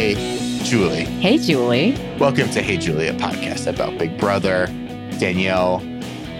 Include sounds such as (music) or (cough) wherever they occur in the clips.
Hey, Julie. Hey, Julie. Welcome to Hey Julie, a podcast about Big Brother. Danielle,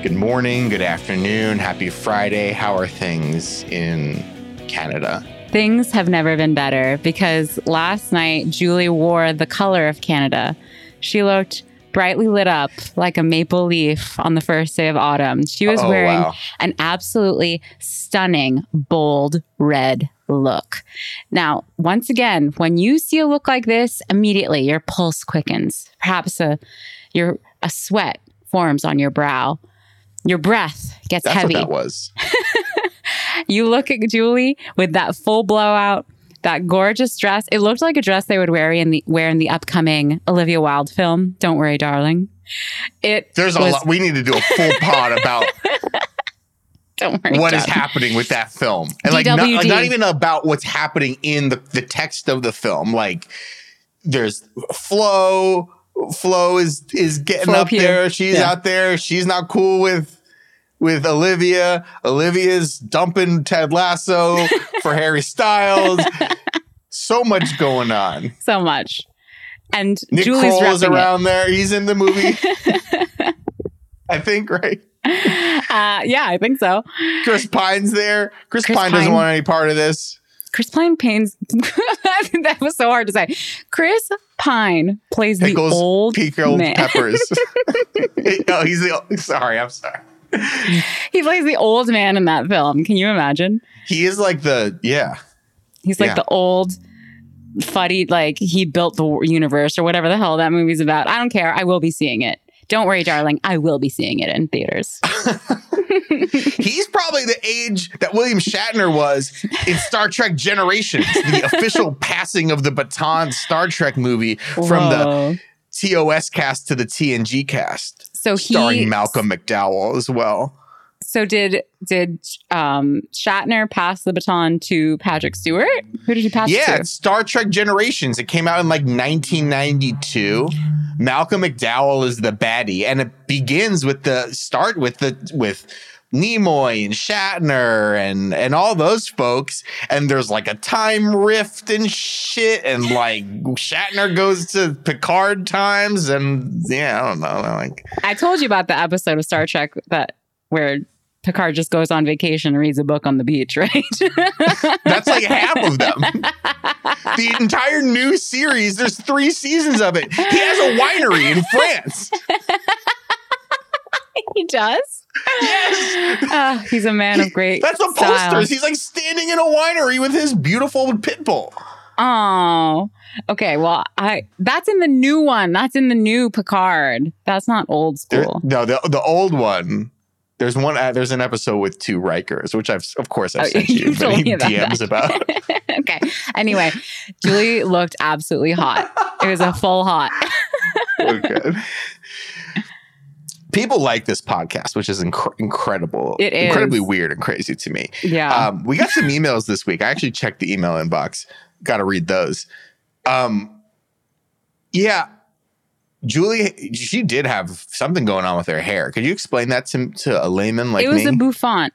good morning, good afternoon, happy Friday. How are things in Canada? Things have never been better because last night Julie wore the color of Canada. She looked brightly lit up like a maple leaf on the first day of autumn. She was Oh, wearing wow. an absolutely stunning, bold red look. Now, once again, when you see a look like this, immediately your pulse quickens. Perhaps a your a sweat forms on your brow. Your breath gets That's heavy. what that was. (laughs) You look at Julie with that full blowout, that gorgeous dress. It looked like a dress they would wear in the wear in the upcoming Olivia Wilde film. Don't worry, darling. It There's a lot. We need to do a full pod about (laughs) Don't worry. what is happening with that film. And like not, like, not even about what's happening in the, the text of the film. Like there's Flo. Flo is is getting Flo up there. She's Yeah. out there. She's not cool with with Olivia. Olivia's dumping Ted Lasso (laughs) for Harry Styles. so much going on. so much. And Nick Julie's Kroll is repping around there. He's in the movie. (laughs) I think, right? Uh, yeah, I think so. Chris Pine's there. Chris, Chris Pine, doesn't want any part of this. Chris Pine Payne's (laughs) that was so hard to say. Chris Pine plays Pickles, the old pickled man. peppers. (laughs) (laughs) oh, he's the. Sorry, I'm sorry. He plays the old man in that film. Can you imagine? He is like the yeah. He's like Yeah. the old fuddy, like he built the universe or whatever the hell that movie's about. I don't care. I will be seeing it. Don't worry, darling. I will be seeing it in theaters. (laughs) He's probably the age that William Shatner was in Star Trek Generations, the (laughs) official passing of the baton Star Trek movie from the TOS cast to the TNG cast, so he starring Malcolm McDowell as well. So did did um Shatner pass the baton to Patrick Stewart? Who did he pass Yeah, it to? it's Star Trek Generations. It came out in like 1992. Malcolm McDowell is the baddie, and it begins with the start with the with Nimoy and Shatner and and all those folks. And there's like a time rift and shit, and like Shatner goes to Picard times, and yeah, I don't know, like I told you about the episode of Star Trek that where Picard just goes on vacation and reads a book on the beach, (laughs) right? that's like half of them. The entire new series, there's three seasons of it. He has a winery in France. (laughs) he does. Yes. Ah, he's a man of great. That's the style. posters. He's like standing in a winery with his beautiful pit bull. Oh, okay. Well, I that's in the new one. That's in the new Picard. That's not old There- school. no, the the old one. There's one. Uh, there's an episode with two Rikers, which I've of course I've Oh, (laughs) sent you you many me about DMs that. about. (laughs) okay. Anyway, Julie looked absolutely hot. It was a full hot. (laughs) okay. People like this podcast, which is inc- incredible. It is. incredibly weird and crazy to me. Yeah. Um, we got some emails this week. I actually checked the email inbox. Got to read those. Um, yeah, Julie, she did have something going on with her hair. Could you explain that to, to a layman like me? it was me? a bouffant.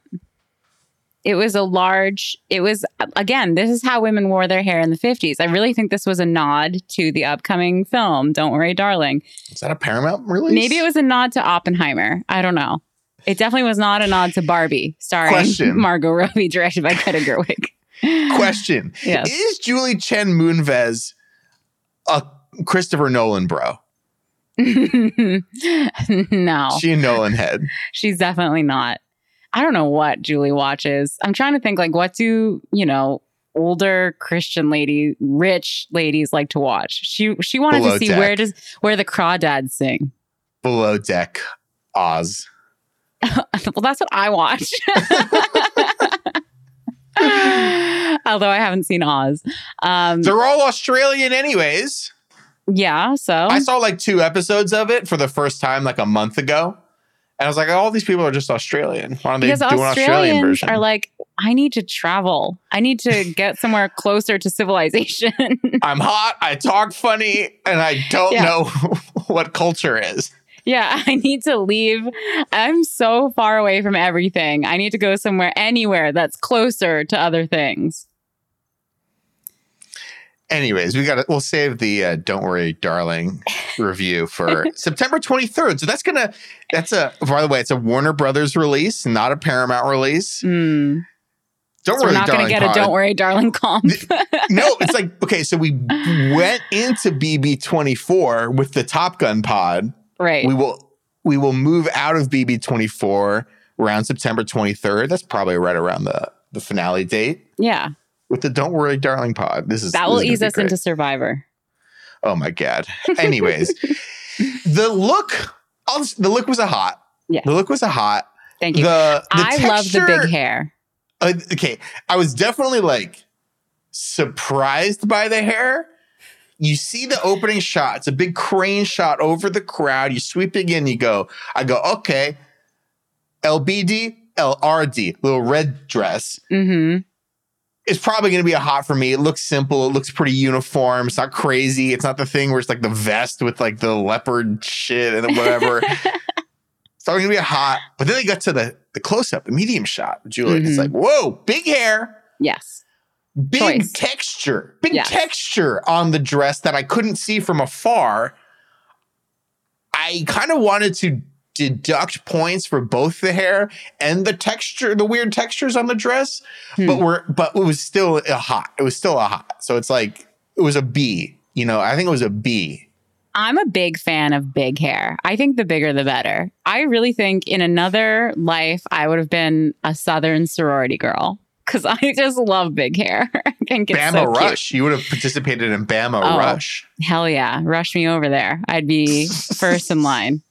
It was a large, it was, again, this is how women wore their hair in the 50s. I really think this was a nod to the upcoming film, Don't Worry, Darling. Is that a Paramount release? Maybe it was a nod to Oppenheimer. I don't know. It definitely was not a nod to Barbie, starring Question. (laughs) Margot Robbie, directed by Greta Gerwig. Question: (laughs) Yes. Is Julie Chen Moonves a Christopher Nolan bro? (laughs) no, She a Nolan head. she's definitely not. I don't know what Julie watches. I'm trying to think like what do, you know, older Christian lady, rich ladies like to watch. She she wanted Below to see Deck. where does where the crawdads sing. Below deck Oz. (laughs) well, that's what I watch. (laughs) Although I haven't seen Oz. Um, They're all Australian, anyways. Yeah, so I saw like two episodes of it for the first time like a month ago. And I was like, all these people are just Australian. Why don't they because do an Australian version? are like, I need to travel. I need to get somewhere closer to civilization. (laughs) I'm hot, I talk funny, and I don't Yeah. know (laughs) what culture is. yeah, (laughs) I need to leave. I'm so far away from everything. I need to go somewhere, anywhere that's closer to other things. Anyways, we got to we'll save the uh, "Don't Worry, Darling" review for (laughs) September 23rd. So that's gonna that's a by the way, it's a Warner Brothers release, not a Paramount release. Mm. Don't So we're worry, not going to get a "Don't Worry, Darling" comp. no, it's like okay, so we went into BB24 with the Top Gun pod. right. We will we will move out of BB24 around September 23rd. That's probably right around the the finale date yeah, with the Don't Worry, Darling pod. This is that will is ease us great. into Survivor. Oh my god. Anyways, (laughs) the look I'll just- the look was a hot. Yeah. The look was a hot. Thank you. The, the I love the big hair. uh, okay, I was definitely like surprised by the hair. You see the opening shot. It's a big crane shot over the crowd. You sweep it in. You go. I go. Okay. LBD, LRD, little red dress. hmm It's probably going to be a hot for me. It looks simple. It looks pretty uniform. It's not crazy. It's not the thing where it's like the vest with like the leopard shit and whatever. (laughs) it's probably going to be a hot. But then they got to the the close up, the medium shot. Julie, it's Mhm. like whoa, big hair Yes. big Choice. texture, big Yes. texture on the dress that I couldn't see from afar. I kind of wanted to deduct points for both the hair and the texture, the weird textures on the dress, Hmm. but we're but it was still a hot. It was still a hot. So it's like it was a B. You know, I think it was a B. I'm a big fan of big hair. I think the bigger the better. I really think in another life I would have been a Southern sorority girl because (laughs) I just love big hair. (laughs) It's Bama so. Rush. You would have participated in Bama Oh. Rush. Hell yeah, rush me over there. I'd be (laughs) first in line.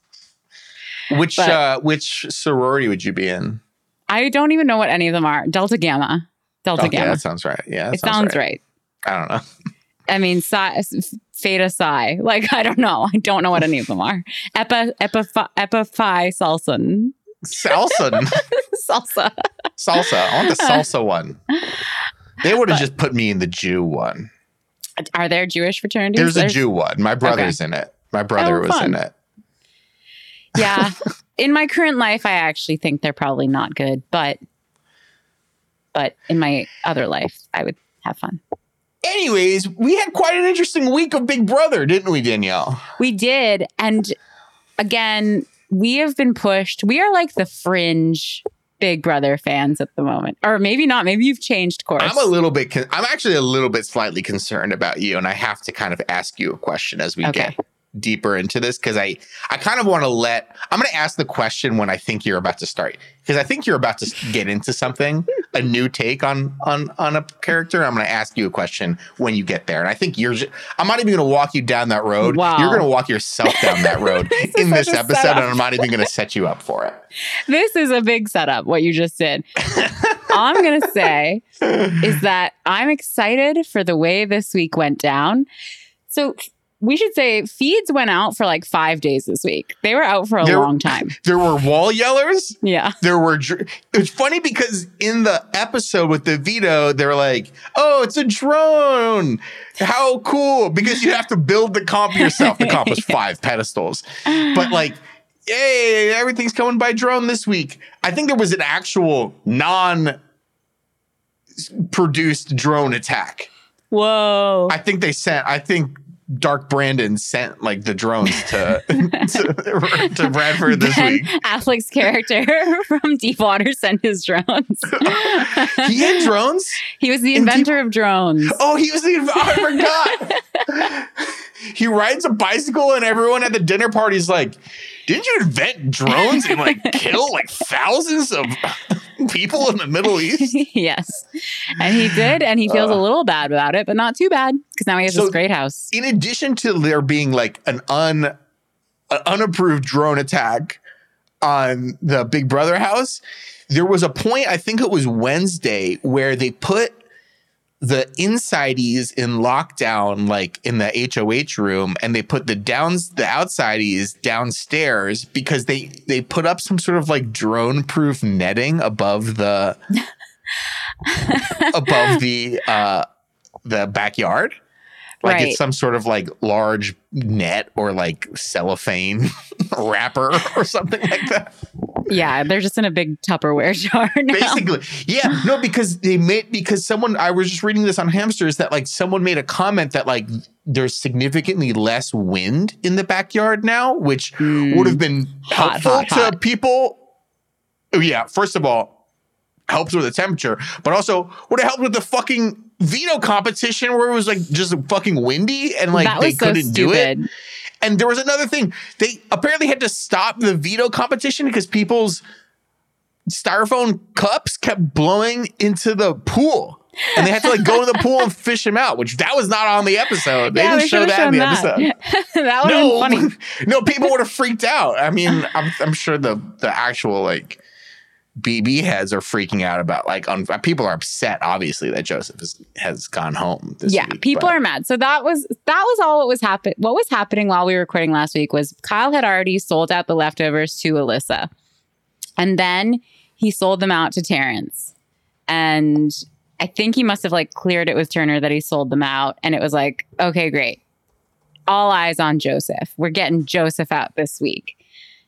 Which But- uh which sorority would you be in? I don't even know what any of them are. Delta Gamma. Delta Okay, Gamma. that sounds right. Yeah, it sounds right. I don't know. (laughs) I mean, Psi, Theta Psi. (laughs) Like, I don't know. I don't know what any of them are. Epa, Epa, Epa Phi Salsa. Salsa. (laughs) Salsa. salsa. I want the salsa one. They would have just put me in the Jew one. Are there Jewish fraternities? There's a Jew one. My brother's in it. My brother Oh, was fun. in it. Yeah. In my current life, I actually think they're probably not good, but but in my other life, I would have fun. Anyways, we had quite an interesting week of Big Brother, didn't we, Danielle? We did. And again, we have been pushed. We are like the fringe Big Brother fans at the moment. Or maybe not. Maybe you've changed course. I'm a little bit. Con- I'm actually a little bit slightly concerned about you, and I have to kind of ask you a question as we Okay. get deeper into this because I I kind of want to let. I'm going to ask the question when I think you're about to start because I think you're about to get into something, a new take on on on a character. I'm going to ask you a question when you get there, and I think you're. I'm not even going to walk you down that road. Wow. You're going to walk yourself down that road (laughs) This in this episode, setup. and I'm not even going to set you up for it. (laughs) this is a big setup, what you just did. (laughs) All I'm going to say is that I'm excited for the way this week went down. So we should say feeds went out for like five days this week. They were out for a There- long time. (laughs) There were wall yellers. Yeah. there were dr- it's funny because in the episode with the veto they're like oh it's a drone how cool because you have to build the comp yourself the comp was (laughs) five pedestals but like yay everything's coming by drone this week i think there was an actual non produced drone attack Whoa. i think they sent i think Dark Brandon sent like the drones to (laughs) to, to Bradford this Ben week. Affleck's character (laughs) from Deepwater sent his drones. (laughs) He had drones. he was the In inventor of drones. Oh, he was the. I forgot. he rides a bicycle, and everyone at the dinner party is like, "Didn't you invent drones and like kill like thousands of (laughs) people in the Middle East?" (laughs) yes. And he did, and he feels a Uh. little bad about it, but not too bad because now he has So- this great house. In addition to there being like an un an unapproved drone attack on the Big Brother house, there was a point I think it was Wednesday where they put the insideies in lockdown, like in the HOH room, and they put the downs the outsidees downstairs because they they put up some sort of like drone proof netting above the (laughs) above the uh the backyard. Like Right. it's some sort of like large net or like cellophane (laughs) wrapper or something like that. Now. Yeah, they're just in a big Tupperware (laughs) jar now. Basically, yeah, no, because they made because someone I was just reading this on hamsters that like someone made a comment that like there's significantly less wind in the backyard now, which Mm. would have been Hot, helpful hot, to hot. people. Oh, yeah, first of all, helps with the temperature, but also would have helped with the fucking veto competition where it was like just fucking windy and like they so couldn't do it. And there was another thing. They apparently had to stop the veto competition because people's styrofoam cups kept blowing into the pool. And they had to like go to the pool and (laughs) fish them out, which that was not on the episode. They yeah, didn't they show that in the that. episode. (laughs) that would No, funny. (laughs) no, people would have freaked out. I mean, I'm, I'm sure the the actual like BB heads are freaking out about like un- people are upset, obviously, that Joseph has, has gone home. This yeah, week, people but- are mad. So that was that was all what was happening. What was happening while we were recording last week was Kyle had already sold out the leftovers to Alyssa, and then he sold them out to Terrence, and I think he must have like cleared it with Turner that he sold them out, and it was like, okay, great, all eyes on Joseph. We're getting Joseph out this week.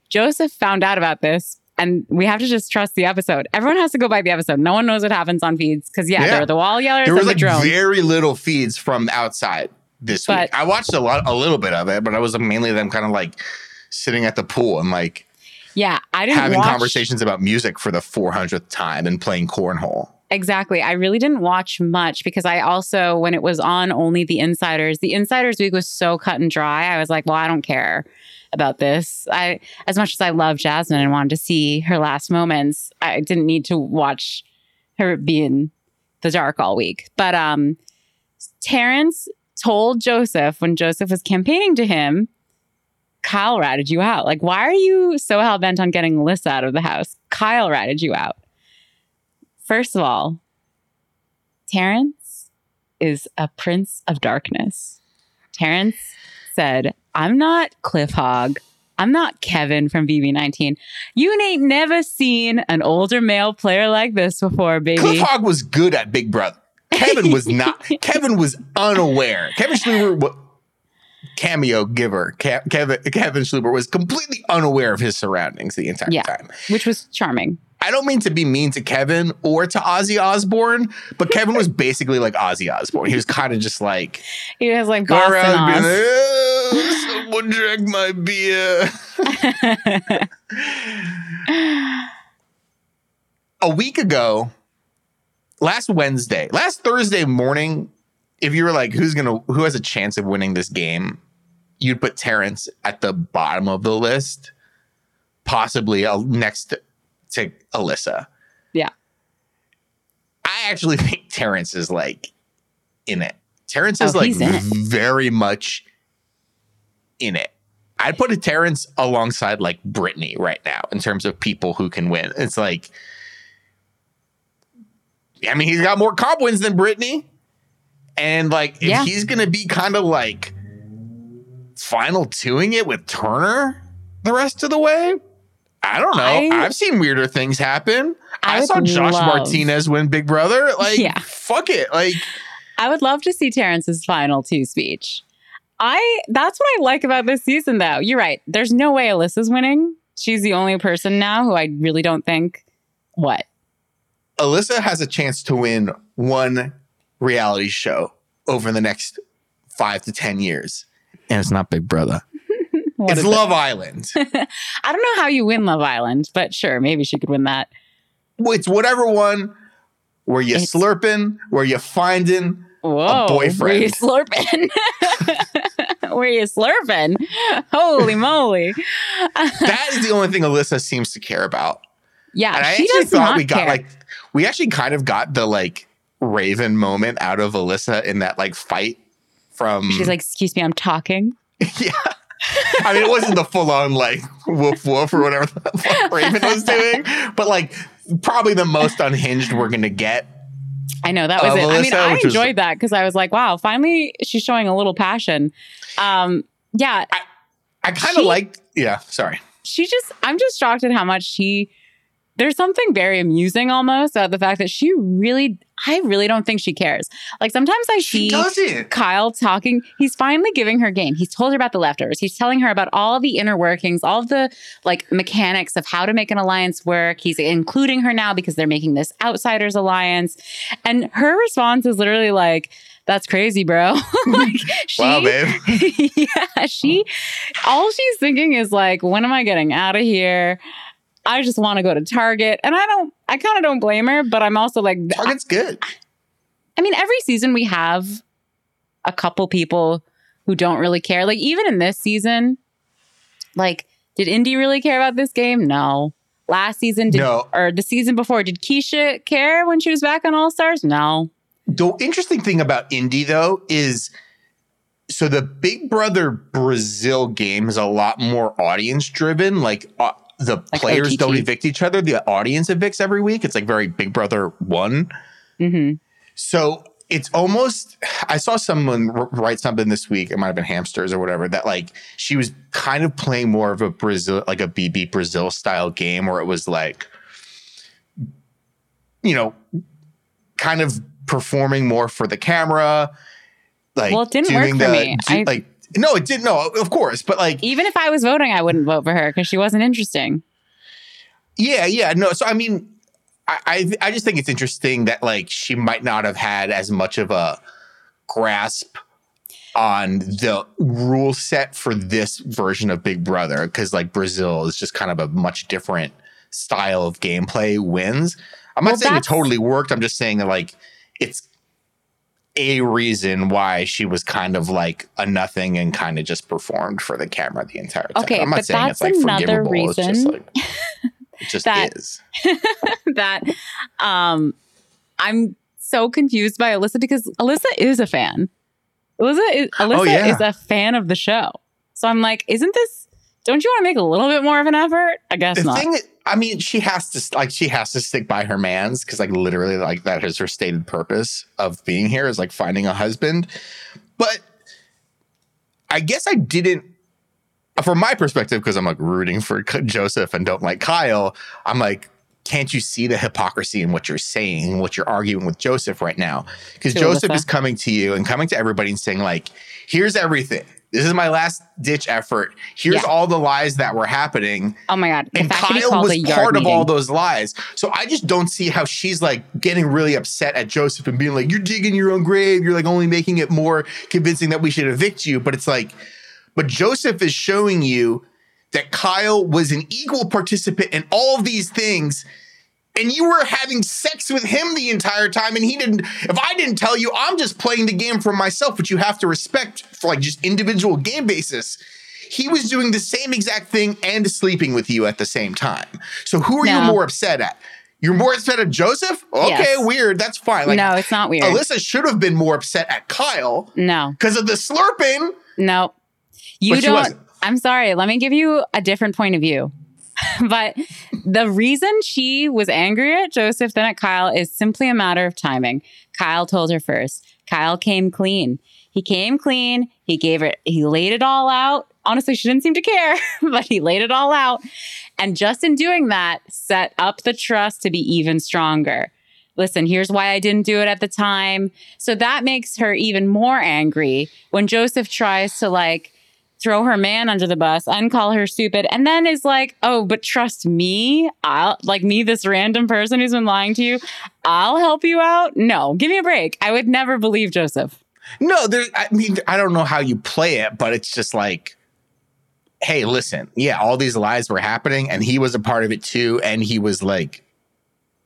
Joseph found out about this. And we have to just trust the episode. Everyone has to go by the episode. No one knows what happens on feeds because yeah, Yeah. there are the wall yellers there and was the like drone. very little feeds from outside this But- week. I watched a lot, a little bit of it, but I was mainly them kind of like sitting at the pool and like Yeah, I didn't having watch, conversations about music for the 400th time and playing cornhole. Exactly. I really didn't watch much because I also, when it was on only the insiders, the insiders week was so cut and dry. I was like, well, I don't care about this. I, as much as I love Jasmine and wanted to see her last moments, I didn't need to watch her be in the dark all week. But um, Terrence told Joseph when Joseph was campaigning to him, Kyle ratted you out. Like, why are you so hell bent on getting Alyssa out of the house? Kyle ratted you out. First of all, Terrence is a prince of darkness. Terrence said, I'm not Cliff Hogg. I'm not Kevin from BB19. You ain't never seen an older male player like this before, baby. Cliff Hogg was good at Big Brother. Kevin was not. (laughs) Kevin was unaware. Kevin Schlehuber, wa- cameo giver. Ke- Kevin Kevin Schlehuber was completely unaware of his surroundings the entire Yeah. time. Which was charming. I don't mean to be mean to Kevin or to Ozzy Osbourne, but Kevin was (laughs) basically like Ozzy Osbourne. He was kind of just like He was like go Boston around being like, "Oh, someone drank my beer. (laughs) a week ago, last Wednesday, last Thursday morning, if you were like, who's gonna who has a chance of winning this game, you'd put Terrence at the bottom of the list, possibly uh, next to, to Alyssa. Yeah. I actually (laughs) think Terrence is like in it. Terrence is Oh, like very much in it. I'd put a Terrence alongside like Brittany right now in terms of people who can win. It's like, I mean, he's got more comp wins than Brittany. And like, if Yeah. he's going to be kind of like final twoing it with Turner the rest of the way, I don't know. I- have seen weirder things happen. I, I saw Josh love- Martinez win Big Brother. Like, Yeah. fuck it. Like, I would love to see Terrence's final two speech. I that's what I like about this season though. You're right. There's no way Alyssa's winning. She's the only person now who I really don't think what. Alyssa has a chance to win one reality show over the next five to 10 years. And it's not Big Brother. (laughs) It's is it? Love Island. (laughs) I don't know how you win Love Island, but sure, maybe she could win that. it's whatever one where you It's- slurping, where you finding. Whoa, boyfriend. Were (laughs) you slurping? were you slurping? Holy moly! That is the only thing Alyssa seems to care about. yeah, And I she actually does thought not we got care. like, we actually kind of got the like Raven moment out of Alyssa in that like fight from. She's like, "Excuse me, I'm talking." (laughs) Yeah. I mean, it wasn't the full on like woof woof or whatever the fuck Raven was doing, but like probably the most unhinged we're gonna get. I know that was it. I mean, I which was- enjoyed that because I was like, "Wow, finally she's showing a little passion." Um, yeah, I kind of liked. Yeah, sorry. she just I'm just shocked at how much she there's something very amusing almost about the fact that she really, I really don't think she cares. Like sometimes I She see doesn't. Kyle talking. He's finally giving her game. He's told her about the leftovers. He's telling her about all the inner workings, all the like mechanics of how to make an alliance work. He's including her now because they're making this outsiders alliance. And her response is literally like, that's crazy, bro. (laughs) like she Wow, babe. (laughs) yeah, she all she's thinking is like, when am I getting out of here? I just want to go to Target. And I don't I kind of don't blame her, but I'm also like Target's good. I mean, every season we have a couple people who don't really care. Like even in this season, like did Indy really care about this game? No. Last season did No. or the season before did Keisha care when she was back on All Stars? No. The interesting thing about Indy though is so the Big Brother Brazil game is a lot more audience driven. Like uh, the Like players OTT. don't evict each other; the audience evicts every week. It's like very Big Brother one. hmm So it's almost. I saw someone write something this week. It might have been hamsters or whatever. That like she was kind of playing more of a Brazil, like a BB Brazil style game, where it was like, you know, kind of performing more for the camera. Like, Well, it didn't work for the- me. do- I- like, no, it didn't. No, of course, but like, Even if I was voting, I wouldn't vote for her because she wasn't interesting. Yeah, yeah, no. So I mean, I, I I just think it's interesting that like she might not have had as much of a grasp on the rule set for this version of Big Brother because like Brazil is just kind of a much different style of gameplay wins. I'm not Well, saying it totally worked. I'm just saying that like it's a reason why she was kind of like a nothing and kind of just performed for the camera the entire time. Okay, I'm not but saying that's it's like another forgivable. It's just reason like it just (laughs) that- is. (laughs) that um I'm so confused by Alyssa because Alyssa is a fan. Alyssa is, Alyssa Oh, yeah. is a fan of the show. So I'm like, isn't this don't you want to make a little bit more of an effort? I guess the not. thing i mean she has to like she has to stick by her man's because like literally like that is her stated purpose of being here is like finding a husband but i guess i didn't from my perspective because i'm like rooting for joseph and don't like kyle i'm like can't you see the hypocrisy in what you're saying what you're arguing with joseph right now because joseph is coming to you and coming to everybody and saying like here's everything this is my last ditch effort here's Yeah. all the lies that were happening oh my god. The and fact that he Kyle was part of all those lies. So I just don't see how she's like getting really upset at Joseph and being like, "You're digging your own grave. You're like only making it more convincing that we should evict you." But it's like, but Joseph is showing you that Kyle was an equal participant in all of these things. And you were having sex with him the entire time, and he didn't. If I didn't tell you, I'm just playing the game for myself, which you have to respect for like just individual game basis he was doing the same exact thing and sleeping with you at the same time. So who are No. you more upset at? You're more upset at Joseph? Okay, Yes. weird. That's fine. Like no, it's not weird. Alyssa should have been more upset at Kyle no. because of the slurping. No. You But don't. I'm sorry. Let me give you a different point of view. (laughs) but the reason she was angry at Joseph than at Kyle is simply a matter of timing. Kyle told her first. Kyle came clean. He came clean. He gave it, he laid it all out. Honestly, she didn't seem to care, (laughs) but he laid it all out. And just in doing that, set up the trust to be even stronger. Listen, here's why I didn't do it at the time. So that makes her even more angry when Joseph tries to like throw her man under the bus and call her stupid and then is like, "Oh, but trust me, I'll like me this random person who's been lying to you, I'll help you out." No, give me a break. I would never believe Joseph. No, there. I mean, I don't know how you play it, but it's just like, hey, listen, yeah, all these lies were happening, and he was a part of it too, and he was like,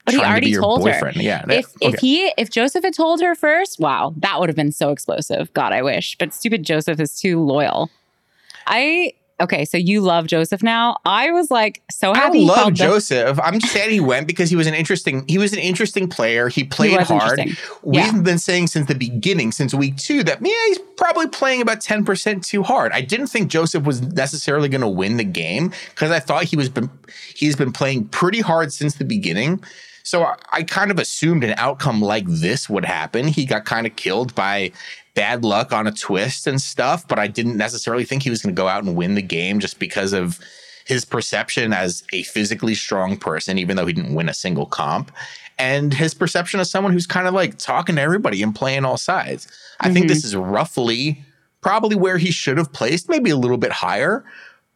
But he to already be your told her. boyfriend. Yeah, If yeah, if he if Joseph had told her first, wow, that would have been so explosive. God, I wish. But stupid Joseph is too loyal. I okay, so you love Joseph now. I was like so I happy. don't love Joseph. I'm just saying he went because he was an interesting. He was an interesting player. He played was hard. We've been saying since the beginning, since week two, that yeah, he's probably playing about ten percent too hard. I didn't think Joseph was necessarily going to win the game because I thought he was been he's been playing pretty hard since the beginning. So I, I kind of assumed an outcome like this would happen. He got kind of killed by bad luck on a twist and stuff, but I didn't necessarily think he was going to go out and win the game just because of his perception as a physically strong person, even though he didn't win a single comp, and his perception as someone who's kind of like talking to everybody and playing all sides. I think Mhm. this is roughly probably where he should have placed, maybe a little bit higher,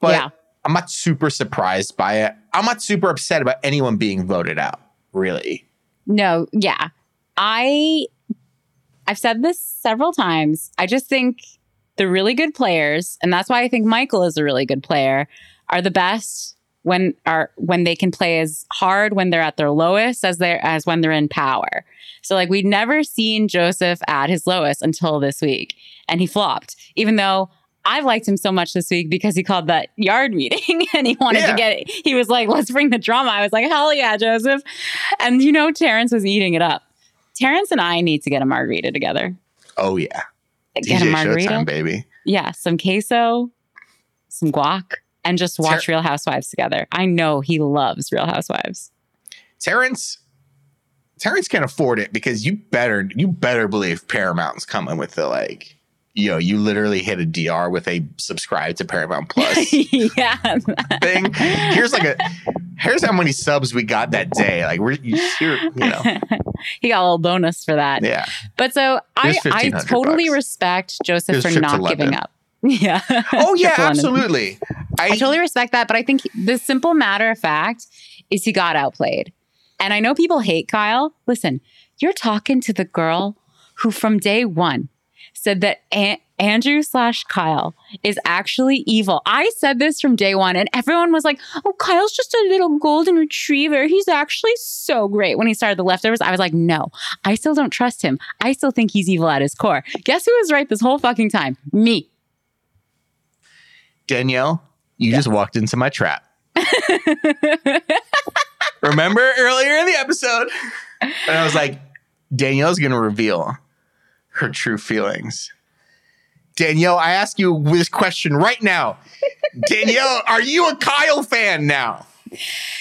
but Yeah. I'm not super surprised by it. I'm not super upset about anyone being voted out, really. No, yeah. I I've said this several times. I just think the really good players, and that's why I think Michael is a really good player, are the best when are when they can play as hard when they're at their lowest as they're as when they're in power. So like we'd never seen Joseph at his lowest until this week. And he flopped. Even though I've liked him so much this week because he called that yard meeting (laughs) and he wanted Yeah. to get it. He was like, let's bring the drama. I was like, hell yeah, Joseph. And you know, Terrence was eating it up. Terrence and I need to get a margarita together. Oh yeah. Get a DJ margarita. Showtime, baby. Yeah, some queso, some guac, and just watch Real Housewives together. I know he loves Real Housewives. Terrence Terrence can't afford it because you better you better believe Paramount's coming with the like yo, you literally hit a DR with a subscribe to Paramount Plus (laughs) yeah. thing. Here's like a here's how many subs we got that day. Like we're you, you know. (laughs) he got a little bonus for that. Yeah. But so I, I totally bucks. respect Joseph Here's for not giving up. (laughs) Yeah. Oh yeah, Trip to London. absolutely. I, I totally respect that, but I think the simple matter of fact is he got outplayed. And I know people hate Kyle. Listen, you're talking to the girl who from day one said that Andrew slash Kyle is actually evil. I said this from day one, and everyone was like, "Oh, Kyle's just a little golden retriever. He's actually so great." When he started the leftovers, I was like, "No, I still don't trust him. I still think he's evil at his core." Guess who was right this whole fucking time? Me. Danielle, you just walked into my trap. (laughs) Remember earlier in the episode? And I was like, Danielle's gonna reveal her true feelings. Danielle, I ask you this question right now. (laughs) Danielle, are you a Kyle fan now?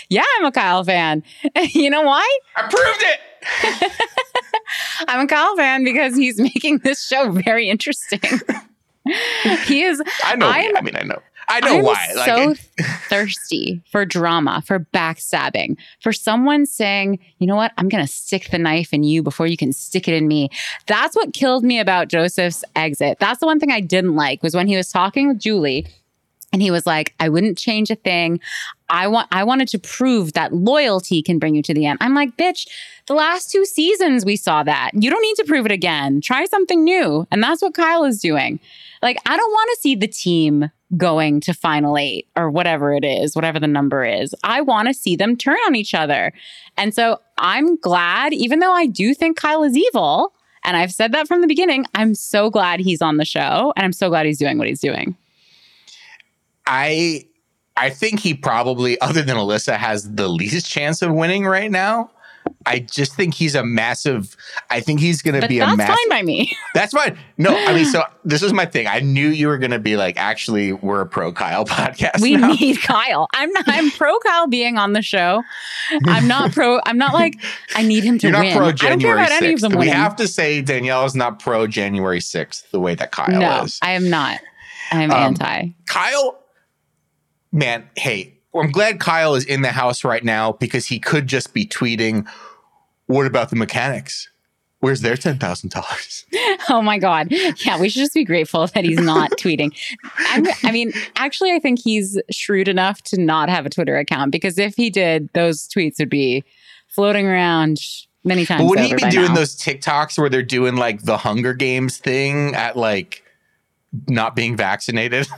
Yeah, I'm a Kyle fan. (laughs) you know why? I proved it. (laughs) I'm a Kyle fan because he's making this show very interesting. he is I know. I'm- I mean, I know. I know I'm why. Like, so it- (laughs) thirsty for drama, for backstabbing, for someone saying, you know what, I'm going to stick the knife in you before you can stick it in me. That's what killed me about Joseph's exit. That's the one thing I didn't like was when he was talking with Julie and he was like, I wouldn't change a thing. I want I wanted to prove that loyalty can bring you to the end. I'm like, bitch, the last two seasons we saw that. You don't need to prove it again. Try something new. And that's what Kyle is doing. Like, I don't want to see the team going to final eight or whatever it is, whatever the number is. I want to see them turn on each other. And so I'm glad, even though I do think Kyle is evil, and I've said that from the beginning, I'm so glad he's on the show and I'm so glad he's doing what he's doing. I I think he probably, other than Alyssa, has the least chance of winning right now. I just think he's a massive. I think he's going to be a that's massive. fine by me. (laughs) That's fine. No, I mean, so this is my thing. I knew you were going to be like, actually, we're a pro Kyle (laughs) podcast. we now. need Kyle. I'm not I'm pro Kyle being on the show. I'm not pro I'm not like I need him to You're win. pro I don't care January about any of them We winning. have to say Danielle is not pro January 6th the way that Kyle no, is. I am not. I am Um, anti. Kyle, man, hey, I'm glad Kyle is in the house right now because he could just be tweeting, What about the mechanics? Where's their $10,000? (laughs) Oh my God. Yeah, we should just be grateful that he's not (laughs) tweeting. I'm, I mean, actually, I think he's shrewd enough to not have a Twitter account because if he did, those tweets would be floating around many times. But wouldn't he be doing now. those TikToks where they're doing like the Hunger Games thing at like not being vaccinated? (laughs)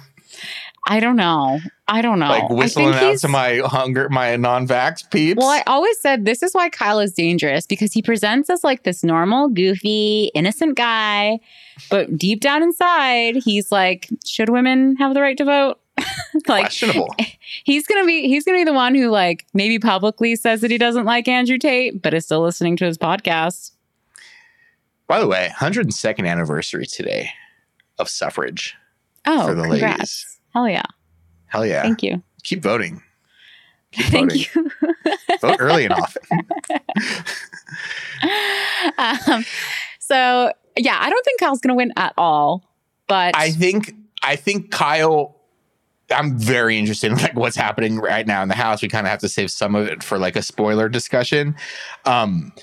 I don't know. I don't know. like whistling out to my hunger, my non-vax peeps. Well, I always said this is why Kyle is dangerous because he presents as like this normal, goofy, innocent guy, but deep down inside, he's like, should women have the right to vote? (laughs) like Questionable. (laughs) he's gonna be he's gonna be the one who like maybe publicly says that he doesn't like Andrew Tate, but is still listening to his podcast. By the way, 102nd anniversary today of suffrage. Oh, For the congrats. ladies. Hell yeah. Hell yeah. Thank you. Keep voting. Keep Thank voting. you. (laughs) Vote early and often. (laughs) um, so yeah, I don't think Kyle's gonna win at all. But I think I think Kyle I'm very interested in like what's happening right now in the house. We kind of have to save some of it for like a spoiler discussion. Um,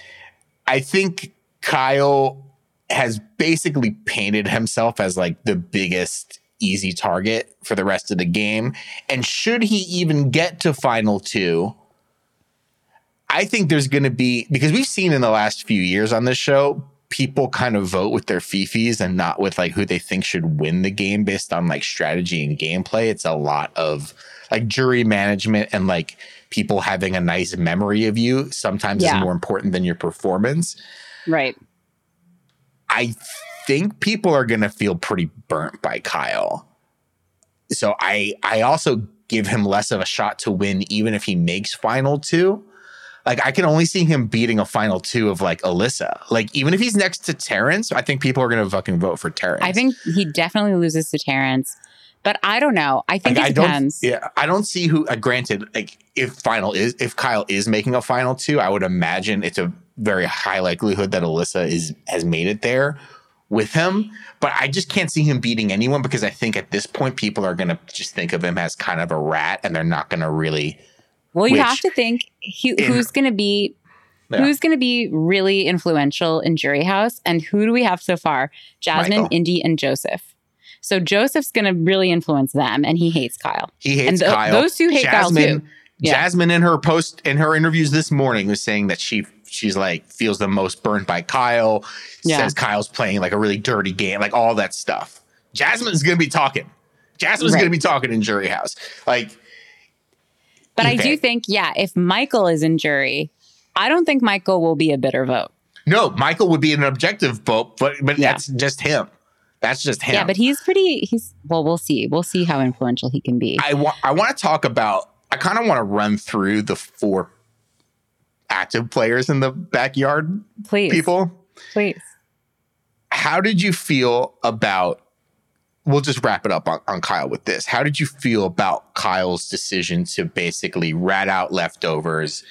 I think Kyle has basically painted himself as like the biggest easy target for the rest of the game. And should he even get to final two, I think there's going to be because we've seen in the last few years on this show people kind of vote with their fifis and not with like who they think should win the game based on like strategy and gameplay. It's a lot of like jury management and like people having a nice memory of you sometimes Yeah. is more important than your performance. Right. I think people are going to feel pretty burnt by Kyle. So I I also give him less of a shot to win even if he makes final 2. Like I can only see him beating a final 2 of like Alyssa. Like even if he's next to Terrence, I think people are going to fucking vote for Terrence. I think he definitely loses to Terrence, but I don't know. I think Like, it I don't depends. yeah, I don't see who uh, granted like if final is if Kyle is making a final 2, I would imagine it's a very high likelihood that Alyssa is has made it there with him. But I just can't see him beating anyone because I think at this point people are gonna just think of him as kind of a rat and they're not gonna really Well, you have to think who's going to be Yeah. who's going to be really influential in Jury House, and who do we have so far? Jasmine, Michael. Indy, and Joseph. So Joseph's going to really influence them, and he hates Kyle. he hates And tho- Kyle. those two hate Kyle too. Yeah. Jasmine in her post in her interviews this morning was saying that she she's like feels the most burnt by Kyle. Yeah. Says Kyle's playing like a really dirty game, like all that stuff. Jasmine's gonna be talking. Jasmine's Right. gonna be talking in Jury House. Like But I do think, yeah, if Michael is in jury, I don't think Michael will be a bitter vote. no, Michael would be an objective vote, but but Yeah. that's just him. That's just him. Yeah, but he's pretty. He's well. We'll see. We'll see how influential he can be. I want I want to talk about. I kind of want to run through the four active players in the backyard please, people. please. how did you feel about we'll just wrap it up on, on kyle with this how did you feel about kyle's decision to basically rat out leftovers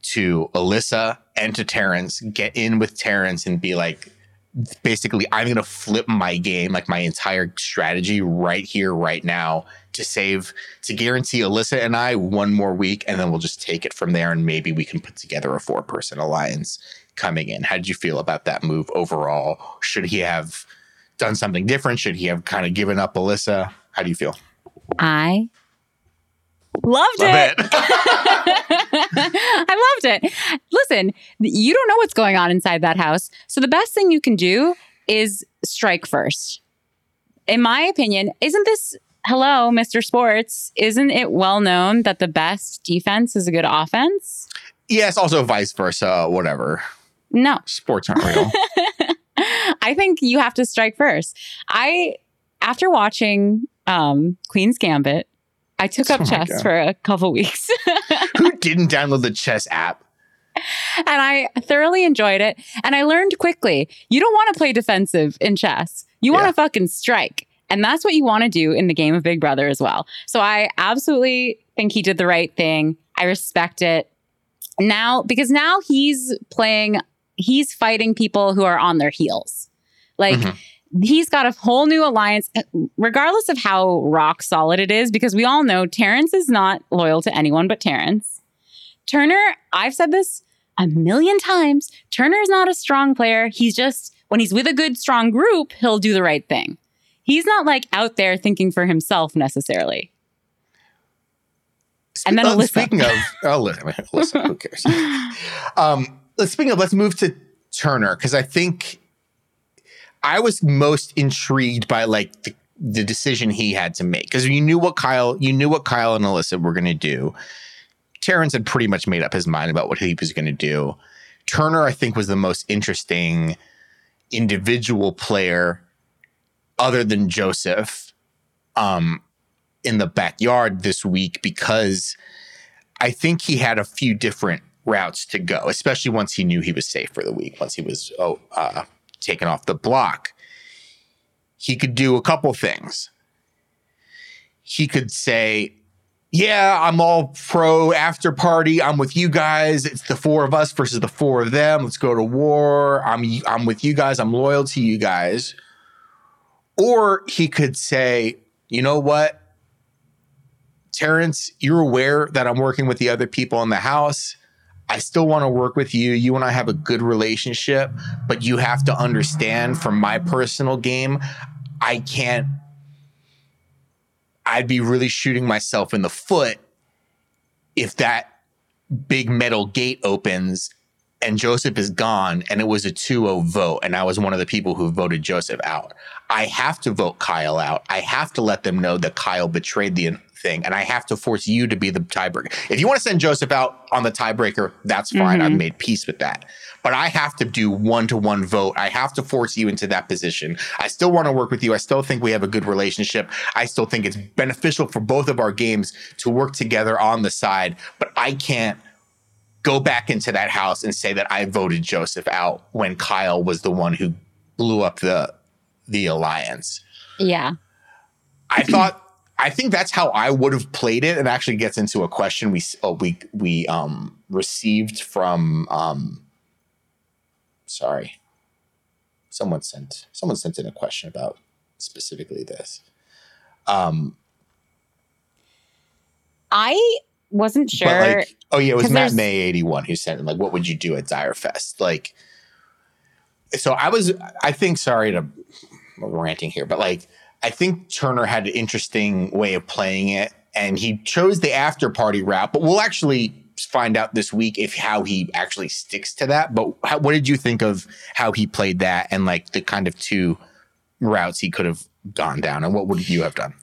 to alyssa and to terrence get in with terrence and be like basically i'm going to flip my game like my entire strategy right here right now to save to guarantee alyssa and i one more week and then we'll just take it from there and maybe we can put together a four person alliance coming in. How did you feel about that move overall? Should he have done something different? Should he have kind of given up Alyssa? How do you feel? I loved Love it. it. (laughs) (laughs) I loved it. Listen, you don't know what's going on inside that house. So the best thing you can do is strike first. In my opinion, isn't this hello, Mr. Sports? Isn't it well known that the best defense is a good offense? yes, also vice versa, whatever. No. Sports aren't real. (laughs) I think you have to strike first. I after watching um Queen's Gambit, I took up Oh chess for a couple (laughs) weeks. Who didn't download the chess app? and I thoroughly enjoyed it. And I learned quickly you don't want to play defensive in chess. You want to Yeah. fucking strike. And that's what you want to do in the game of Big Brother as well. So I absolutely think he did the right thing. I respect it. Now, because now he's playing, he's fighting people who are on their heels. Like, Mhm. He's got a whole new alliance, regardless of how rock solid it is, because we all know Terrence is not loyal to anyone but Terrence. Turner, I've said this a million times. Turner is not a strong player. He's just, when he's with a good, strong group, he'll do the right thing. He's not like out there thinking for himself necessarily. And then Uh. Speaking of (laughs) Alyssa, Alyssa, who cares? Um, let's speaking of, let's move to Turner because I think I was most intrigued by like the, the decision he had to make because you knew what Kyle, you knew what Kyle and Alyssa were going to do. Terrence had pretty much made up his mind about what he was going to do. Turner, I think, was the most interesting individual player other than Joseph um, in the backyard this week because I think he had a few different routes to go, especially once he knew he was safe for the week, once he was oh, uh, taken off the block. He could do a couple things. He could say, yeah, I'm all pro after party. I'm with you guys. It's the four of us versus the four of them. Let's go to war. I'm I'm with you guys. I'm loyal to you guys. Or he could say, you know what? Terrence, you're aware that I'm working with the other people in the house. I still want to work with you. You and I have a good relationship, but you have to understand from my personal game, I can't. I'd be really shooting myself in the foot if that big metal gate opens and Joseph is gone and it was a 2-0 vote and I was one of the people who voted Joseph out. I have to vote Kyle out. I have to let them know that Kyle betrayed the thing and I have to force you to be the tiebreaker. If you want to send Joseph out on the tiebreaker, that's fine. I've mm-hmm. made peace with that. But I have to do one to one vote. I have to force you into that position. I still want to work with you. I still think we have a good relationship. I still think it's beneficial for both of our games to work together on the side, but I can't go back into that house and say that I voted Joseph out when Kyle was the one who blew up the the alliance. Yeah. I thought I think that's how I would have played it. It actually gets into a question we oh, we we um received from um sorry. Someone sent someone sent in a question about specifically this. Um I wasn't sure. Like, oh yeah, it was Matt May eighty one who sent in like, what would you do at Dyre Fest? Like, so I was, I think, sorry to I'm ranting here, but like, I think Turner had an interesting way of playing it, and he chose the after party route. But we'll actually find out this week if how he actually sticks to that. But how, what did you think of how he played that, and like the kind of two routes he could have gone down, and what would you have done?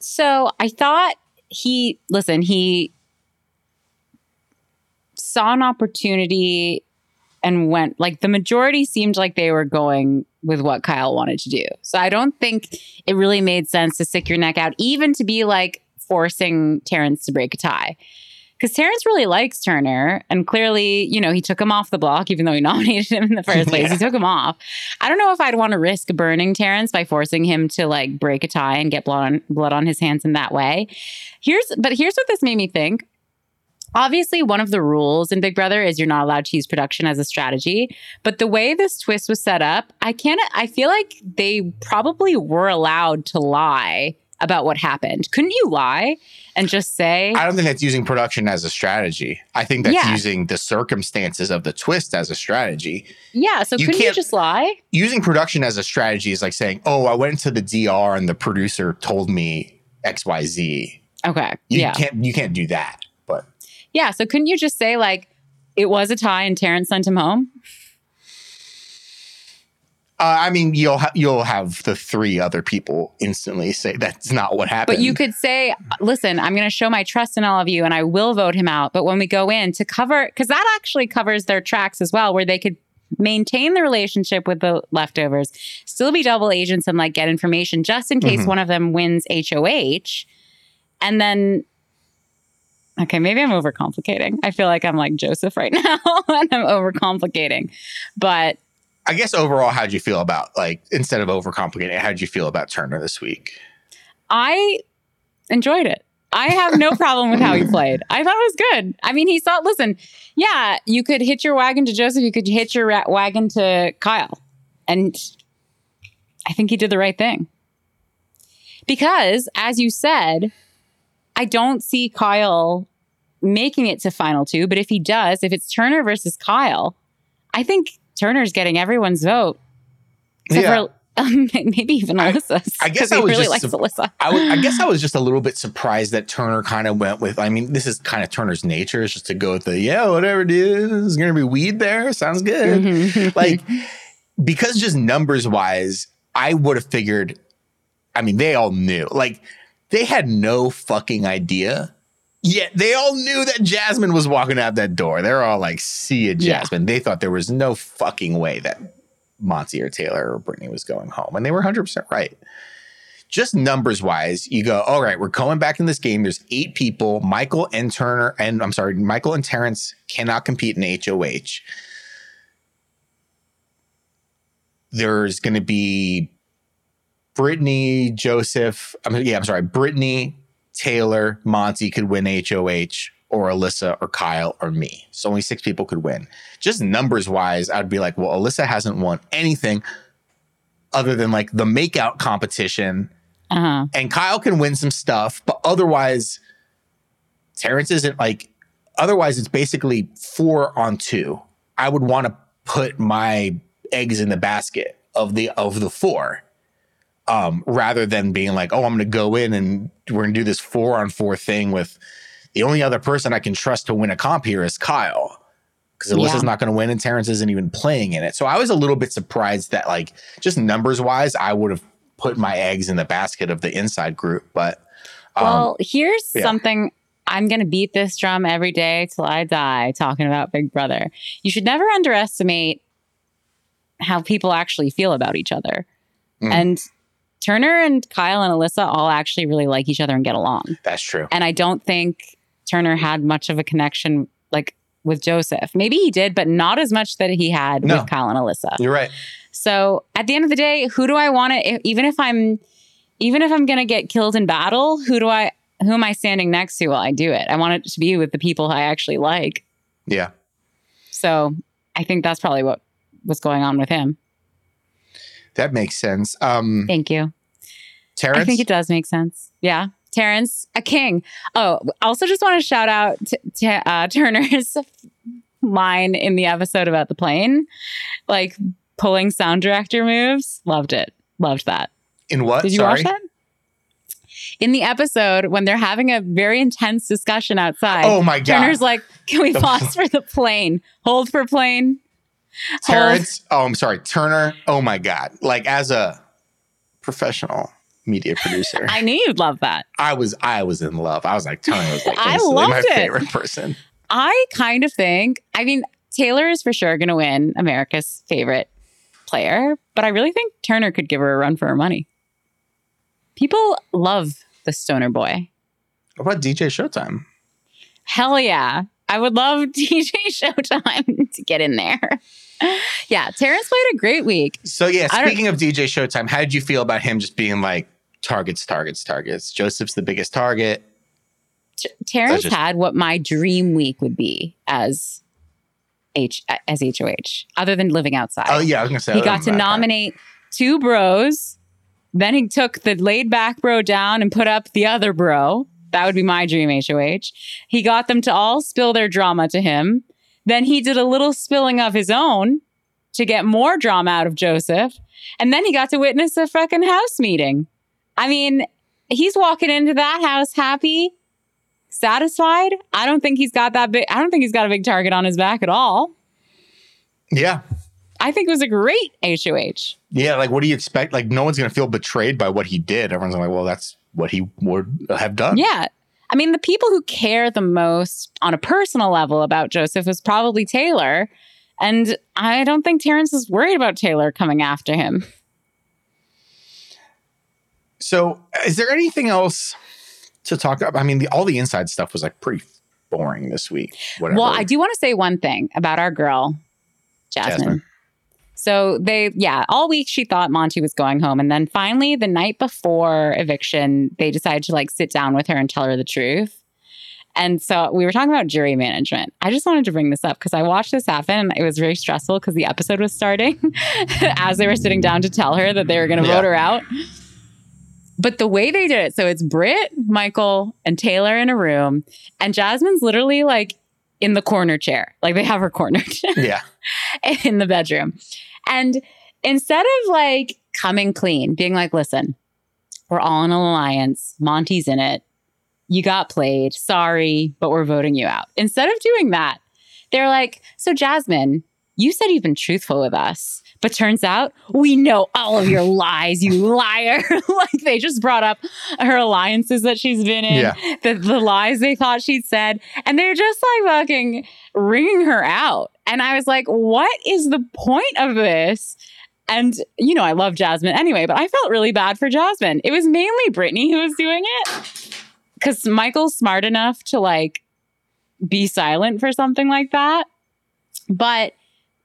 So I thought he, listen, he saw an opportunity and went, like, the majority seemed like they were going with what Kyle wanted to do. So I don't think it really made sense to stick your neck out, even to be like forcing Terrance to break a tie. Because Terrance really likes Turner, and clearly, you know, he took him off the block, even though he (laughs) nominated him in the first place. Yeah. He took him off. I don't know if I'd want to risk burning Terrance by forcing him to like break a tie and get blood on blood on his hands in that way. Here's but here's what this made me think. Obviously, one of the rules in Big Brother is you're not allowed to use production as a strategy. But the way this twist was set up, I can't I feel like they probably were allowed to lie about what happened. Couldn't you lie and just say I don't think that's using production as a strategy. I think that's Yeah. using the circumstances of the twist as a strategy. Yeah, so You couldn't you just lie? Using production as a strategy is like saying, "Oh, I went to the DR and the producer told me XYZ." Okay. You yeah. can't you can't do that. Yeah. So couldn't you just say like it was a tie and Terrance sent him home? uh, I mean, you'll ha- you'll have the three other people instantly say that's not what happened. But you could say, listen, I'm going to show my trust in all of you and I will vote him out. But when we go in to cover, because that actually covers their tracks as well, where they could maintain the relationship with the leftovers, still be double agents and like get information just in case Mhm. one of them wins HOH. And then, okay, maybe I'm overcomplicating. I feel like I'm like Joseph right (laughs) now and I'm overcomplicating. But I guess overall, how'd you feel about like instead of overcomplicating, how'd you feel about Turner this week? I enjoyed it. I have no problem with how he played. I thought it was good. I mean, he thought, listen, yeah, you could hit your wagon to Joseph, you could hit your wagon to Kyle. And I think he did the right thing. Because, as you said, I don't see Kyle making it to final two. But if he does, if it's Turner versus Kyle, I think Turner's getting everyone's vote. Except Yeah. for (laughs) um, maybe even I- Alyssa's. I guess 'cause I he was really just likes Alyssa. I guess I was (laughs) just a little bit surprised that Turner kind of went with. I mean, this is kind of Turner's nature is just to go with the yeah, whatever it is, there's gonna be weed there. Sounds good. Mhm. (laughs) Like because just numbers wise, I would have figured. I mean, they all knew. Like they had no fucking idea. Yet they all knew that Jasmine was walking out that door. They're all like, "See Yeah. Jasmine." They thought there was no fucking way that Monte or Taylor or Brittany was going home, and they were hundred percent right just numbers wise, you go, all right, we're going back in this game. There's eight people. Michael and Turner, and I'm sorry, Michael and Terrance cannot compete in HOH. There's going to be Brittany, Joseph. I mean, yeah, I'm sorry, Brittany, Taylor, Monte could win HOH, or Alyssa, or Kyle, or me. So only six people could win. Just numbers wise, I'd be like, well, Alyssa hasn't won anything other than like the makeout competition Uh-huh. and Kyle can win some stuff, but otherwise, Terrance isn't like otherwise it's basically four on two. I would want to put my eggs in the basket of the of the four. Um, rather than being like, oh, I'm gonna go in and we're gonna do this four on four thing with the only other person I can trust to win a comp here is Kyle. Because Alyssa's Yeah. not gonna win and Terrance isn't even playing in it. So I was a little bit surprised that like just numbers wise, I would have put my eggs in the basket of the inside group. But um, Well, here's yeah. something I'm going to beat this drum every day till I die talking about Big Brother. You should never underestimate how people actually feel about each other. Mm. And Turner and Kyle and Alyssa all actually really like each other and get along. that's true. And I don't think Turner had much of a connection like with Joseph. Maybe he did, but not as much that he had No. with Kyle and Alyssa. You're right. So at the end of the day, who do I want to? Even if I'm, even if I'm gonna get killed in battle, who do I? Who am I standing next to while I do it? I want it to be with the people I actually like. Yeah. So I think that's probably what was going on with him. That makes sense. Um Thank you. Terrance. I think it does make sense. Yeah. Terrance, a king. Oh, also just want to shout out to, to uh, (laughs) Turner's line in the episode about the plane, like pulling sound director moves. Loved it. Loved that. in what? Did you Sorry. watch that? In the episode when they're having a very intense discussion outside, Oh my god. Turner's like, "Can we The- pause for the plane? Hold for plane." Terrance. Oh, I'm sorry. Turner. Oh my god. Like as a professional media producer, (laughs) I, knew you'd love that. I was I was in love. I was like Turner was like (laughs) I instantly my loved it. favorite person. I kind of think, I mean, Taylor is for sure going to win America's favorite player, but I really think Turner could give her a run for her money. People love the stoner boy. What about DJ Showtime? Hell yeah. I would love (laughs) DJ Showtime to get in there. Yeah, Terrance played a great week. So yeah, speaking of DJ Showtime, how did you feel about him just being like targets, targets, targets? Joseph's the biggest target. T- Terrance just- had what my dream week would be as H as HOH, other than living outside. Oh yeah, I was gonna say he got to that part. nominate two bros. Then he took the laid back bro down and put up the other bro. That would be my dream HOH. He got them to all spill their drama to him. Then he did a little spilling of his own to get more drama out of Joseph. And then he got to witness a fucking house meeting. I mean, he's walking into that house happy, satisfied. I don't think he's got that big, I don't think he's got a big target on his back at all. Yeah. I think it was a great HOH. Yeah, like what do you expect? Like no one's gonna feel betrayed by what he did. Everyone's like, well, that's what he would have done. Yeah. I mean, the people who care the most on a personal level about Joseph is probably Taylor. And I don't think Terrance is worried about Taylor coming after him. So, is there anything else to talk about? I mean, the, all the inside stuff was like pretty boring this week. Whatever. Well, I do want to say one thing about our girl, Jasmine. Jasmine. So they, yeah, all week she thought Monte was going home. And then finally, the night before eviction, they decided to like sit down with her and tell her the truth. And so we were talking about jury management. I just wanted to bring this up because I watched this happen and it was very stressful because the episode was starting (laughs) as they were sitting down to tell her that they were going to Yeah. vote her out. But the way they did it, so it's Britt, Michael, and Taylor in a room, and Jasmine's literally like in the corner chair. Like they have her cornered (laughs) yeah. in the bedroom. And instead of like coming clean, being like, listen, we're all in an alliance, Monty's in it. You got played. Sorry, but we're voting you out. Instead of doing that, they're like, so Jasmine, you said you've been truthful with us, but turns out we know all of your (laughs) lies, you liar. (laughs) like they just brought up her alliances that she's been in, Yeah. the, the lies they thought she'd said, and they're just like fucking ringing her out. And I was like, what is the point of this? And, you know, I love Jasmine anyway, but I felt really bad for Jasmine. It was mainly Brittany who was doing it because Michael's smart enough to like be silent for something like that. But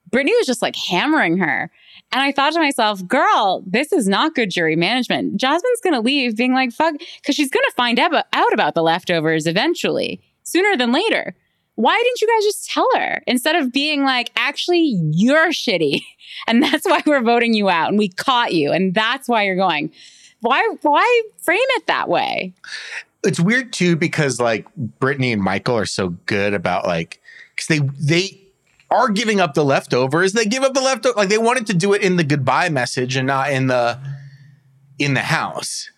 Brittany was just like hammering her. And I thought to myself, girl, this is not good jury management. Jasmine's going to leave being like, fuck, because she's going to find out, out about the leftovers eventually, sooner than later. Why didn't you guys just tell her instead of being like, actually, you're shitty. (laughs) And that's why we're voting you out. And we caught you. And that's why you're going. Why, why frame it that way? it's weird too because like Brittany and Michael are so good about like because they they are giving up the leftovers. They give up the leftover like they wanted to do it in the goodbye message and not in the in the house.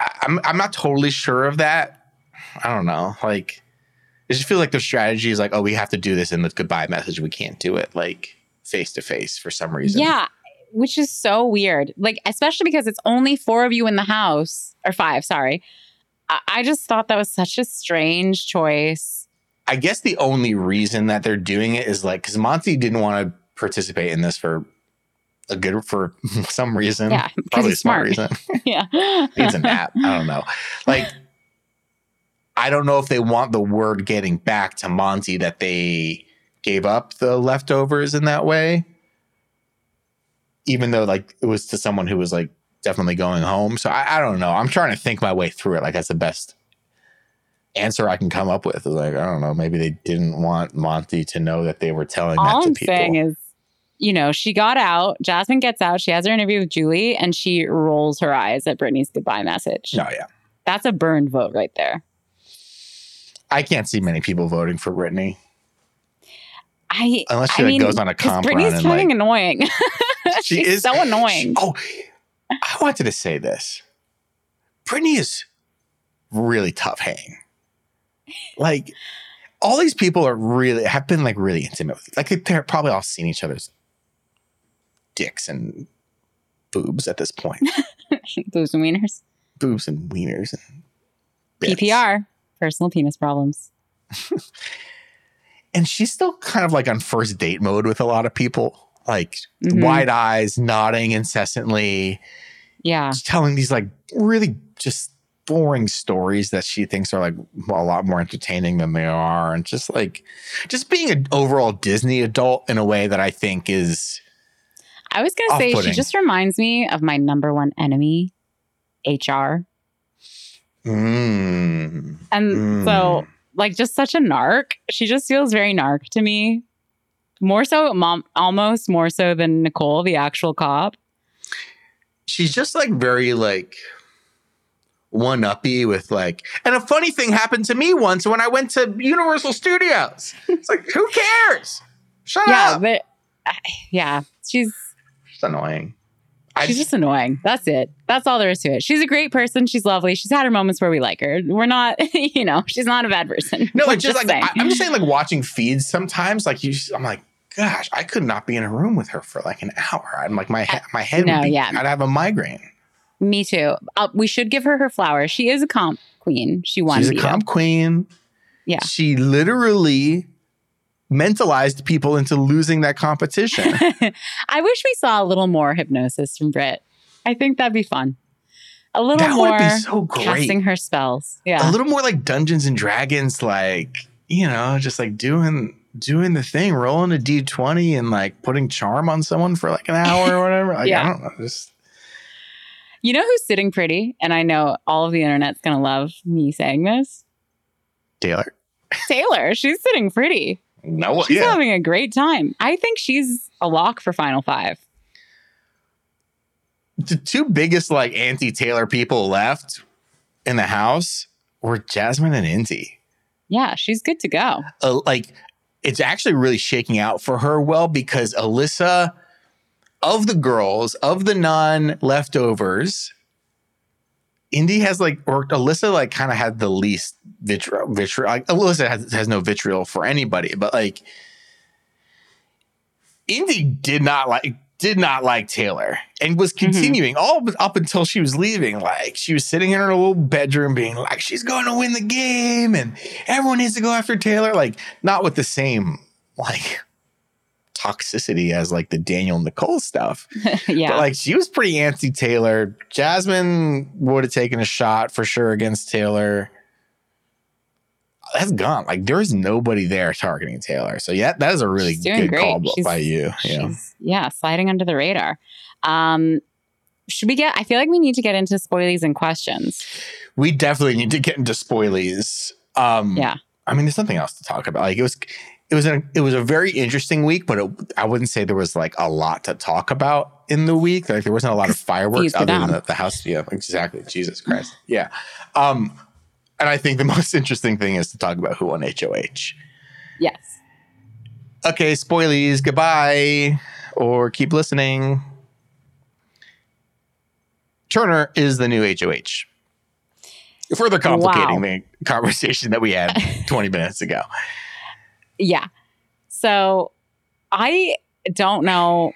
I, I'm I'm not totally sure of that. I don't know. Like it just feels like their strategy is like, oh, we have to do this in the goodbye message. We can't do it like face to face for some reason. Yeah, which is so weird. Like, especially because it's only four of you in the house, or five, sorry. I, I just thought that was such a strange choice. I guess the only reason that they're doing it is like because Monte didn't want to participate in this for a good for (laughs) some reason. Yeah, probably a smart, smart. reason. (laughs) yeah. (laughs) Needs a nap. I don't know. Like, I don't know if they want the word getting back to Monte that they gave up the leftovers in that way. Even though like it was to someone who was like definitely going home. So I, I don't know. I'm trying to think my way through it. Like that's the best answer I can come up with. Is like, I don't know, maybe they didn't want Monte to know that they were telling All that to I'm people. saying is, you know, she got out. Jasmine gets out. She has her interview with Julie, and she rolls her eyes at Brittany's goodbye message. no, yeah. That's a burned vote right there. I can't see many people voting for Brittany. I Unless she I like, mean, goes on a comp Brittany's fucking like annoying. (laughs) she She's is so annoying. Oh, I wanted to say this. Brittany is really tough hang. Like all these people are really have been like really intimate with like they're probably all seen each other's dicks and boobs at this point. (laughs) Those wieners. boobs and wieners and bits. PPR, personal penis problems. (laughs) And she's still kind of like on first date mode with a lot of people. Like Mhm. wide eyes, nodding incessantly. Yeah. telling these like really just boring stories that she thinks are like a lot more entertaining than they are and just like just being an overall disney adult in a way that i think is I was going to say, she just reminds me of my number one enemy, HR. mm, And so, like, just such a narc. She just feels very narc to me. More so, mom, almost more so than Nicole, the actual cop. she's just like very like one uppy with like and a funny thing happened to me once when i went to universal studios it's like who cares shut yeah, up but I- yeah, she's it's annoying I she's just annoying. That's it. That's all there is to it. She's a great person. She's lovely. She's had her moments where we like her. We're not, (laughs) you know, she's not a bad person. No, We're it's just like saying. I, I'm just saying, like watching feeds sometimes. Like you, just, I'm like, gosh, I could not be in a room with her for like an hour. I'm like, my he- my head. No, would be, yeah. I'd have a migraine. Me too. Uh, we should give her her flowers. She is a comp queen. She won. She's a comp queen. Yeah. she literally mentalized people into losing that competition. (laughs) I wish we saw a little more hypnosis from Brit. I think that'd be fun. A little that more would be so great. casting her spells. Yeah. A little more like Dungeons and Dragons, like you know, just like doing doing the thing, rolling a d twenty and like putting charm on someone for like an hour or whatever. Like, (laughs) Yeah. I don't know, just you know who's sitting pretty? And I know all of the internet's going to love me saying this. Taylor. Taylor, she's sitting pretty. No, She's yeah. having a great time. I think she's a lock for Final Five. the two biggest like anti Taylor people left in the house were Jasmine and Indy. Yeah, she's good to go. Uh, like it's actually really shaking out for her well because Alyssa, of the girls, of the non leftovers, Indy has like, or Alyssa like kind of had the least vitriol. vitriol. Like, Alyssa has, has no vitriol for anybody, but like Indy did not like did not like Taylor and was mm-hmm. continuing all up until she was leaving. Like she was sitting in her little bedroom being like, she's going to win the game and everyone needs to go after Taylor. Like not with the same like toxicity as like the Daniel Nicole stuff. (laughs) yeah. But like she was pretty anti Taylor. Jasmine would have taken a shot for sure against Taylor. That's gone. Like there's nobody there targeting Taylor. So yeah, that is a really good great. call She's- by you. Yeah. Yeah, sliding under the radar. Um, should we get? I feel like we need to get into spoilies and questions. We definitely need to get into spoilies. Um Yeah. I mean, there's nothing else to talk about. Like it was it was a it was a very interesting week, but it, I wouldn't say there was like a lot to talk about in the week. Like there wasn't a lot of fireworks other than the, the house. Yeah, exactly. Jesus Christ. Yeah. Um And I think the (laughs) most interesting thing is to talk about who won HOH. Yes. Okay, spoilies, goodbye, or keep listening. Turner is the new HOH. Further complicating Wow. the conversation that we had (laughs) 20 minutes ago. Yeah. So I don't know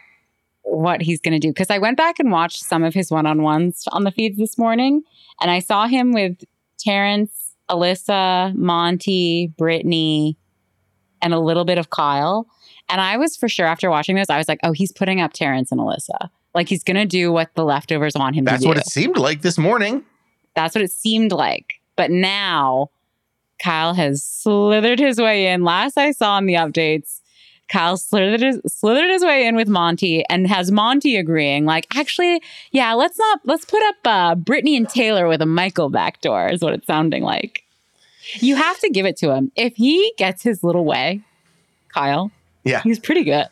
what he's going to do because I went back and watched some of his one on ones on the feeds this morning and I saw him with Terrance, Alyssa, Monte, Brittany, and a little bit of Kyle. And I was for sure after watching this, I was like, oh, he's putting up Terrance and Alyssa. Like he's going to do what the leftovers want him That's to do. That's what it seemed like this morning. That's what it seemed like. But now Kyle has slithered his way in. Last I saw in the updates, Kyle slithered his, slithered his way in with Monte and has Monte agreeing, like, actually, yeah, let's not, let's put up uh, Brittany and Taylor with a Michael backdoor, is what it's sounding like. You have to give it to him. If he gets his little way, Kyle, Yeah. he's pretty good.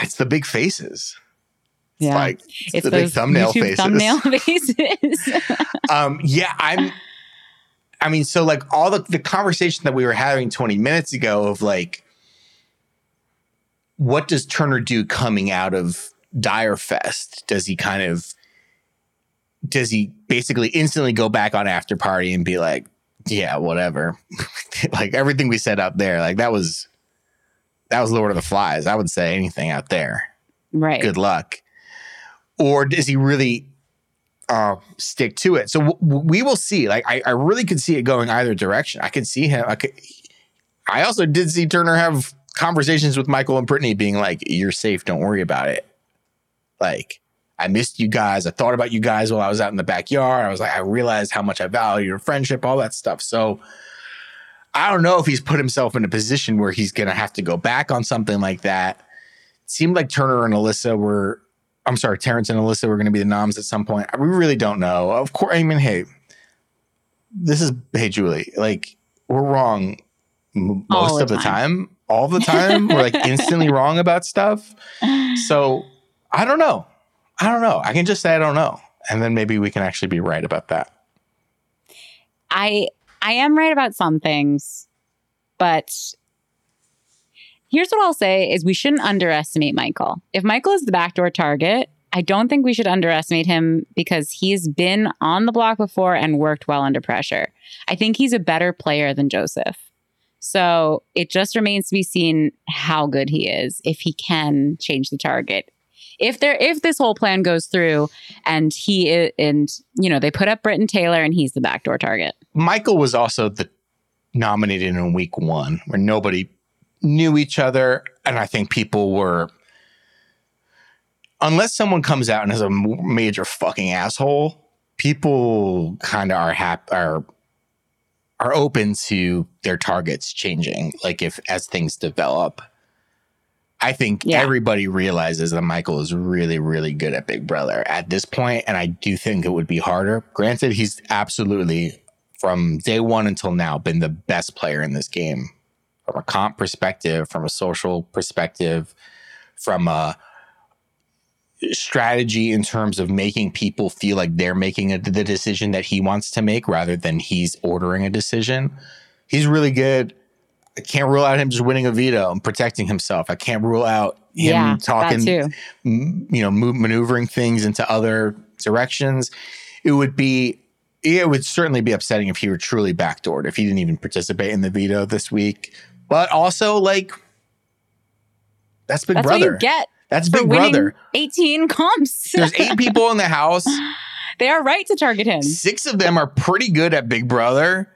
It's the big faces. It's Yeah. like It's the big thumbnail YouTube faces. thumbnail (laughs) faces. um, yeah, I'm. I mean, so like all the the conversation that we were having 20 minutes ago of like, what does Turner do coming out of Dyre Fest? Does he kind of does he basically instantly go back on after party and be like, yeah, whatever, (laughs) like everything we said out there, like that was that was Lord of the Flies. I would say anything out there right. good luck or does he really uh, stick to it. So w- we will see. Like I, I really could see it going either direction. I could see him i could i also did see turner have conversations with michael and brittany being like you're safe. Don't worry about it. Like i missed you guys. I thought about you guys while i was out in the backyard. I was like i realized how much i value your friendship all that stuff. So i don't know if he's put himself in a position where he's gonna have to go back on something like that. It seemed like Turner and Alyssa were, I'm sorry, Terrance and Alyssa were going to be the noms at some point. We really don't know. Of course, I mean, hey, this is, hey, Julie, like, we're wrong m- most the of the time. time. All the time. we're like instantly (laughs) wrong about stuff. So I don't know. I don't know. I can just say I don't know. And then maybe we can actually be right about that. I I am right about some things, but here's what I'll say is we shouldn't underestimate Michael. If Michael is the backdoor target, I don't think we should underestimate him because he's been on the block before and worked well under pressure. I think he's a better player than Joseph. So it just remains to be seen how good he is if he can change the target. If there if this whole plan goes through and he i- and you know they put up Britton Taylor and he's the backdoor target. Michael was also the nominated in week one where nobody knew each other. And I think people were, unless someone comes out and is a major fucking asshole, people kind of are hap- are are open to their targets changing. Like if as things develop, I think Yeah. everybody realizes that Michael is really, really good at Big Brother at this point, and I do think it would be harder. Granted, he's absolutely from day one until now been the best player in this game from a comp perspective, from a social perspective, from a strategy in terms of making people feel like they're making a, the decision that he wants to make rather than he's ordering a decision. He's really good. I can't rule out him just winning a veto and protecting himself. I can't rule out him yeah, talking you know, move, maneuvering things into other directions. It would be, it would certainly be upsetting if he were truly backdoored, if he didn't even participate in the veto this week. But also, like, that's Big That's Brother. get that's Big Brother. 18 comps. (laughs) There's eight people in the house. (laughs) they are right to target him. Six of them are pretty good at Big Brother.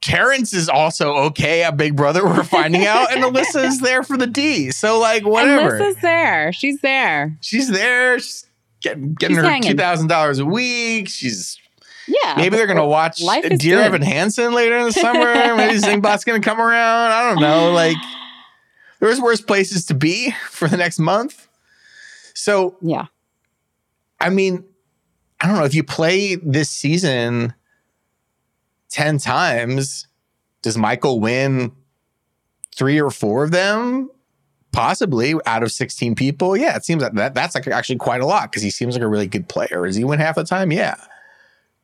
Terrance is also okay at Big Brother. We're finding out, and Alyssa is (laughs) there for the D. So, like, whatever. Alyssa's there. She's there. she's there. She's getting, getting She's her hanging. two thousand dollars a week. She's Yeah. maybe they're gonna watch is Dear good. Evan Hansen later in the (laughs) summer. maybe Zingbot's gonna come around. I don't know. Like there's worse places to be for the next month. So Yeah. I mean, I don't know if you play this season ten times. Does Michael win three or four of them? Possibly out of 16 people. Yeah, it seems like that that's like actually quite a lot because he seems like a really good player. Does he win half the time? Yeah.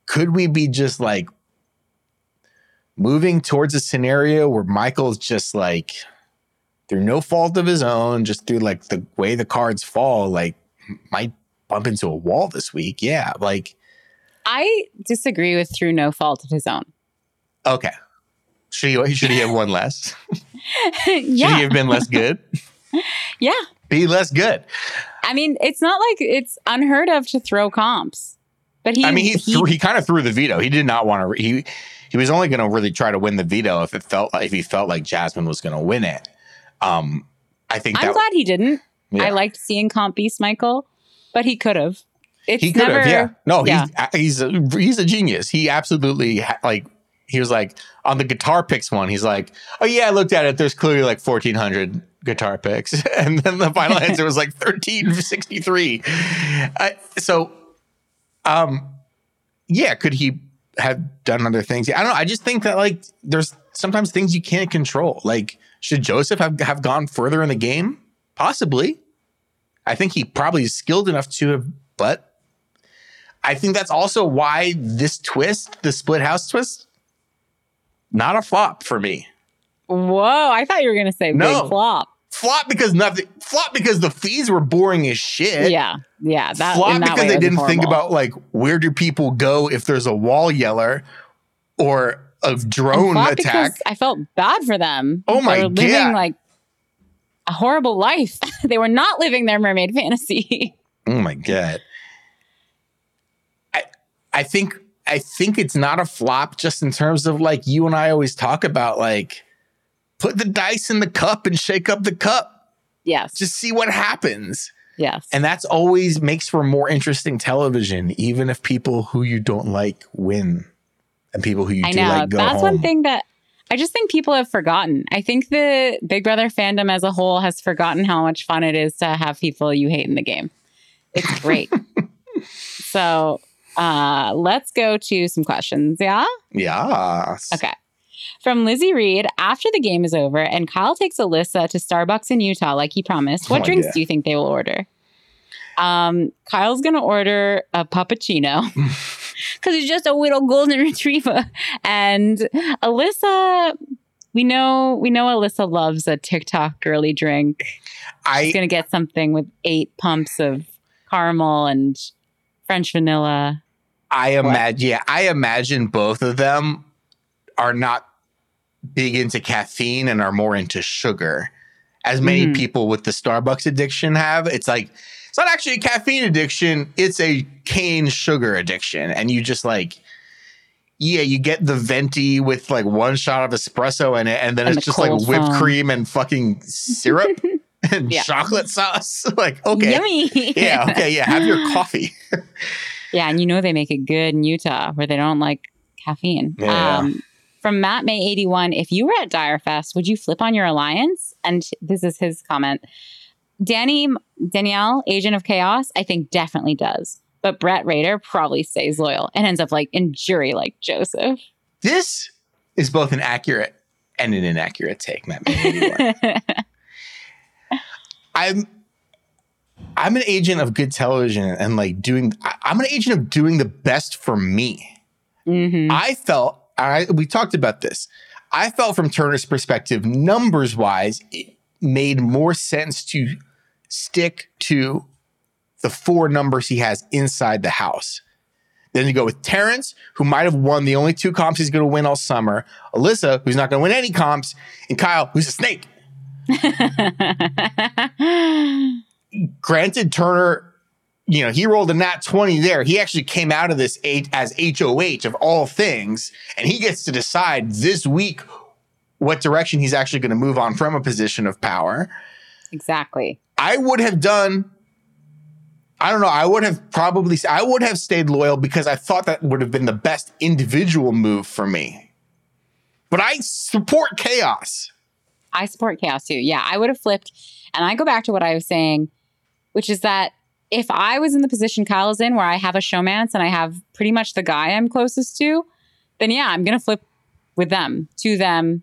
Could we be just like moving towards a scenario where Michael's just like through no fault of his own, just through like the way the cards fall, like might bump into a wall this week. Yeah, like I disagree with through no fault of his own. okay. Should he should he have won less? (laughs) Should he have been less good? (laughs) Yeah. Be less good. I mean, it's not like it's unheard of to throw comps. But he I mean, he threw, he kind of threw the veto. He did not want to. He he was only going to really try to win the veto if it felt if he felt like Jasmine was going to win it. Um, I think I'm that glad he didn't. Yeah. I liked seeing comp beast Michael, but he could have. He could have. Yeah, no, yeah. he's he's a, he's a genius. He absolutely like. He was like on the guitar picks one. He's like, oh yeah, I looked at it. There's clearly like 1,400 guitar picks, (laughs) and then the final (laughs) answer was like 1363. Uh, so, um, yeah, could he have done other things? I don't know. I just think that like there's sometimes things you can't control. Like, should Joseph have, have gone further in the game? Possibly. I think he probably is skilled enough to have, but I think that's also why this twist, the split house twist, not a flop for me. Whoa, I thought you were going to say No. big flop. Flop because nothing. Flop because the fees were boring as shit. Yeah, yeah. That, flop that because they didn't think about like where do people go if there's a wall yeller or a drone attack. because I felt bad for them. Oh my were living God. like a horrible life. (laughs) they were not living their mermaid fantasy. (laughs) Oh my god. I I think I think it's not a flop just in terms of like you and I always talk about like put the dice in the cup and shake up the cup. yes, Just see what happens. yes. And that's always makes for more interesting television, even if people who you don't like win and people who you I do know like go that's home. one thing that I just think people have forgotten. I think the Big Brother fandom as a whole has forgotten how much fun it is to have people you hate in the game. It's great. (laughs) so uh, let's go to some questions. Yeah. Yes. Okay. From Lizzie Reed, after the game is over and Kyle takes Alyssa to Starbucks in Utah like he promised, what Oh, drinks yeah. do you think they will order? Um, Kyle's gonna order a puppuccino (laughs) because he's just a little golden retriever. And Alyssa, we know we know Alyssa loves a TikTok girly drink. She's I gonna get something with eight pumps of caramel and French vanilla. I imagine yeah, I imagine both of them are not big into caffeine and are more into sugar. As many Mhm. people with the Starbucks addiction have. It's like it's not actually a caffeine addiction, it's a cane sugar addiction. And you just like yeah, you get the venti with like one shot of espresso in it, and then And it's the just like whipped foam. cream and fucking syrup (laughs) and Yeah. chocolate sauce. (laughs) like, okay. Yummy. Yeah, okay, yeah. Have your coffee. (laughs) Yeah, and you know they make it good in Utah where they don't like caffeine. Yeah. Um, from Matt May 81, if you were at Dyre Fest, would you flip on your alliance? And this is his comment. Danny Danielle, agent of chaos, I think definitely does. But Brett Rader probably stays loyal and ends up like in jury like Joseph. This is both an accurate and an inaccurate take, Matt. May 81. (laughs) I'm I'm an agent of good television and like doing I'm an agent of doing the best for me. Mhm. I felt I we talked about this. I felt from Turner's perspective, numbers wise, it made more sense to stick to the four numbers he has inside the house. Then you go with Terrance, who might have won the only two comps he's going to win all summer. Alyssa, who's not going to win any comps, and Kyle, who's a snake. (laughs) Granted, Turner, you know, he rolled a nat 20 there. He actually came out of this eight as HOH of all things, and he gets to decide this week what direction he's actually going to move on from a position of power. exactly. I would have done. I don't know. I would have probably. I would have stayed loyal because I thought that would have been the best individual move for me. But I support chaos. I support chaos too. Yeah, I would have flipped. And I go back to what I was saying, which is that if I was in the position Kyle is in, where I have a showmance and I have pretty much the guy I'm closest to, then yeah, I'm going to flip with them, to them,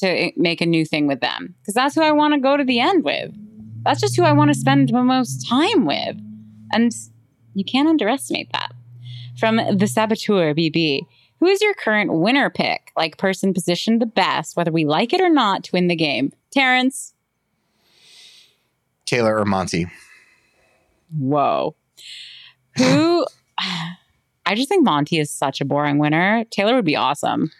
to make a new thing with them. Because that's who I want to go to the end with. That's just who I want to spend the most time with. And you can't underestimate that. From the Saboteur BB. Who is your current winner pick? Like person positioned the best, whether we like it or not, to win the game? Terrance. Taylor or Monte? Whoa. Who? (sighs) I just think Monte is such a boring winner. Taylor would be awesome.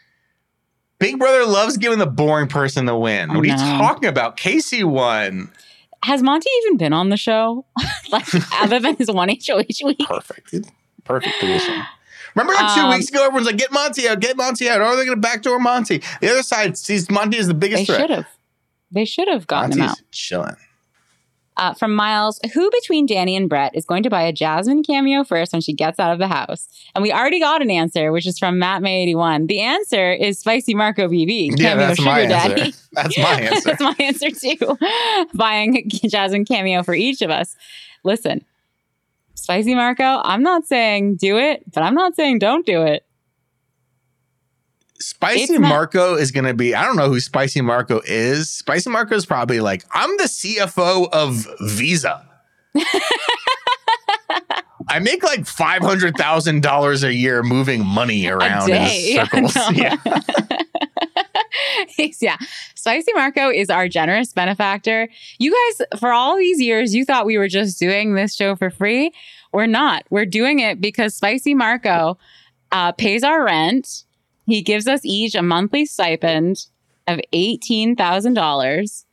Big Brother loves giving the boring person the win. What are you talking about? Casey won. Has Monte even been on the show? (laughs) like, other than his one HOH week? Perfect. Perfect position. Remember like two Um, weeks ago, everyone's like, get Monte out, get Monte out. Or are they going to backdoor Monte? The other side sees Monte as the biggest They biggest should have. They should have gotten him out. Monte's chilling. Uh, from Miles, who between Danny and Brett is going to buy a Jasmine cameo first when she gets out of the house? And we already got an answer, which is from Matt May 81. The answer is Spicy Marco BB. Yeah, cameo that's sugar my daddy. answer. (laughs) That's my (laughs) answer. That's my answer too. (laughs) Buying Jasmine cameo for each of us. Listen, Spicy Marco, I'm not saying do it, but I'm not saying don't do it. Spicy It's not- Marco is going to be, I don't know who Spicy Marco is. Spicy Marco is probably like, I'm the CFO of Visa. (laughs) I make like $500,000 a year moving money around in (laughs) circles. Yeah. (laughs) yeah. Spicy Marco is our generous benefactor. You guys, for all these years, you thought we were just doing this show for free. We're not. We're doing it because Spicy Marco uh, pays our rent. He gives us each a monthly stipend of $18,000.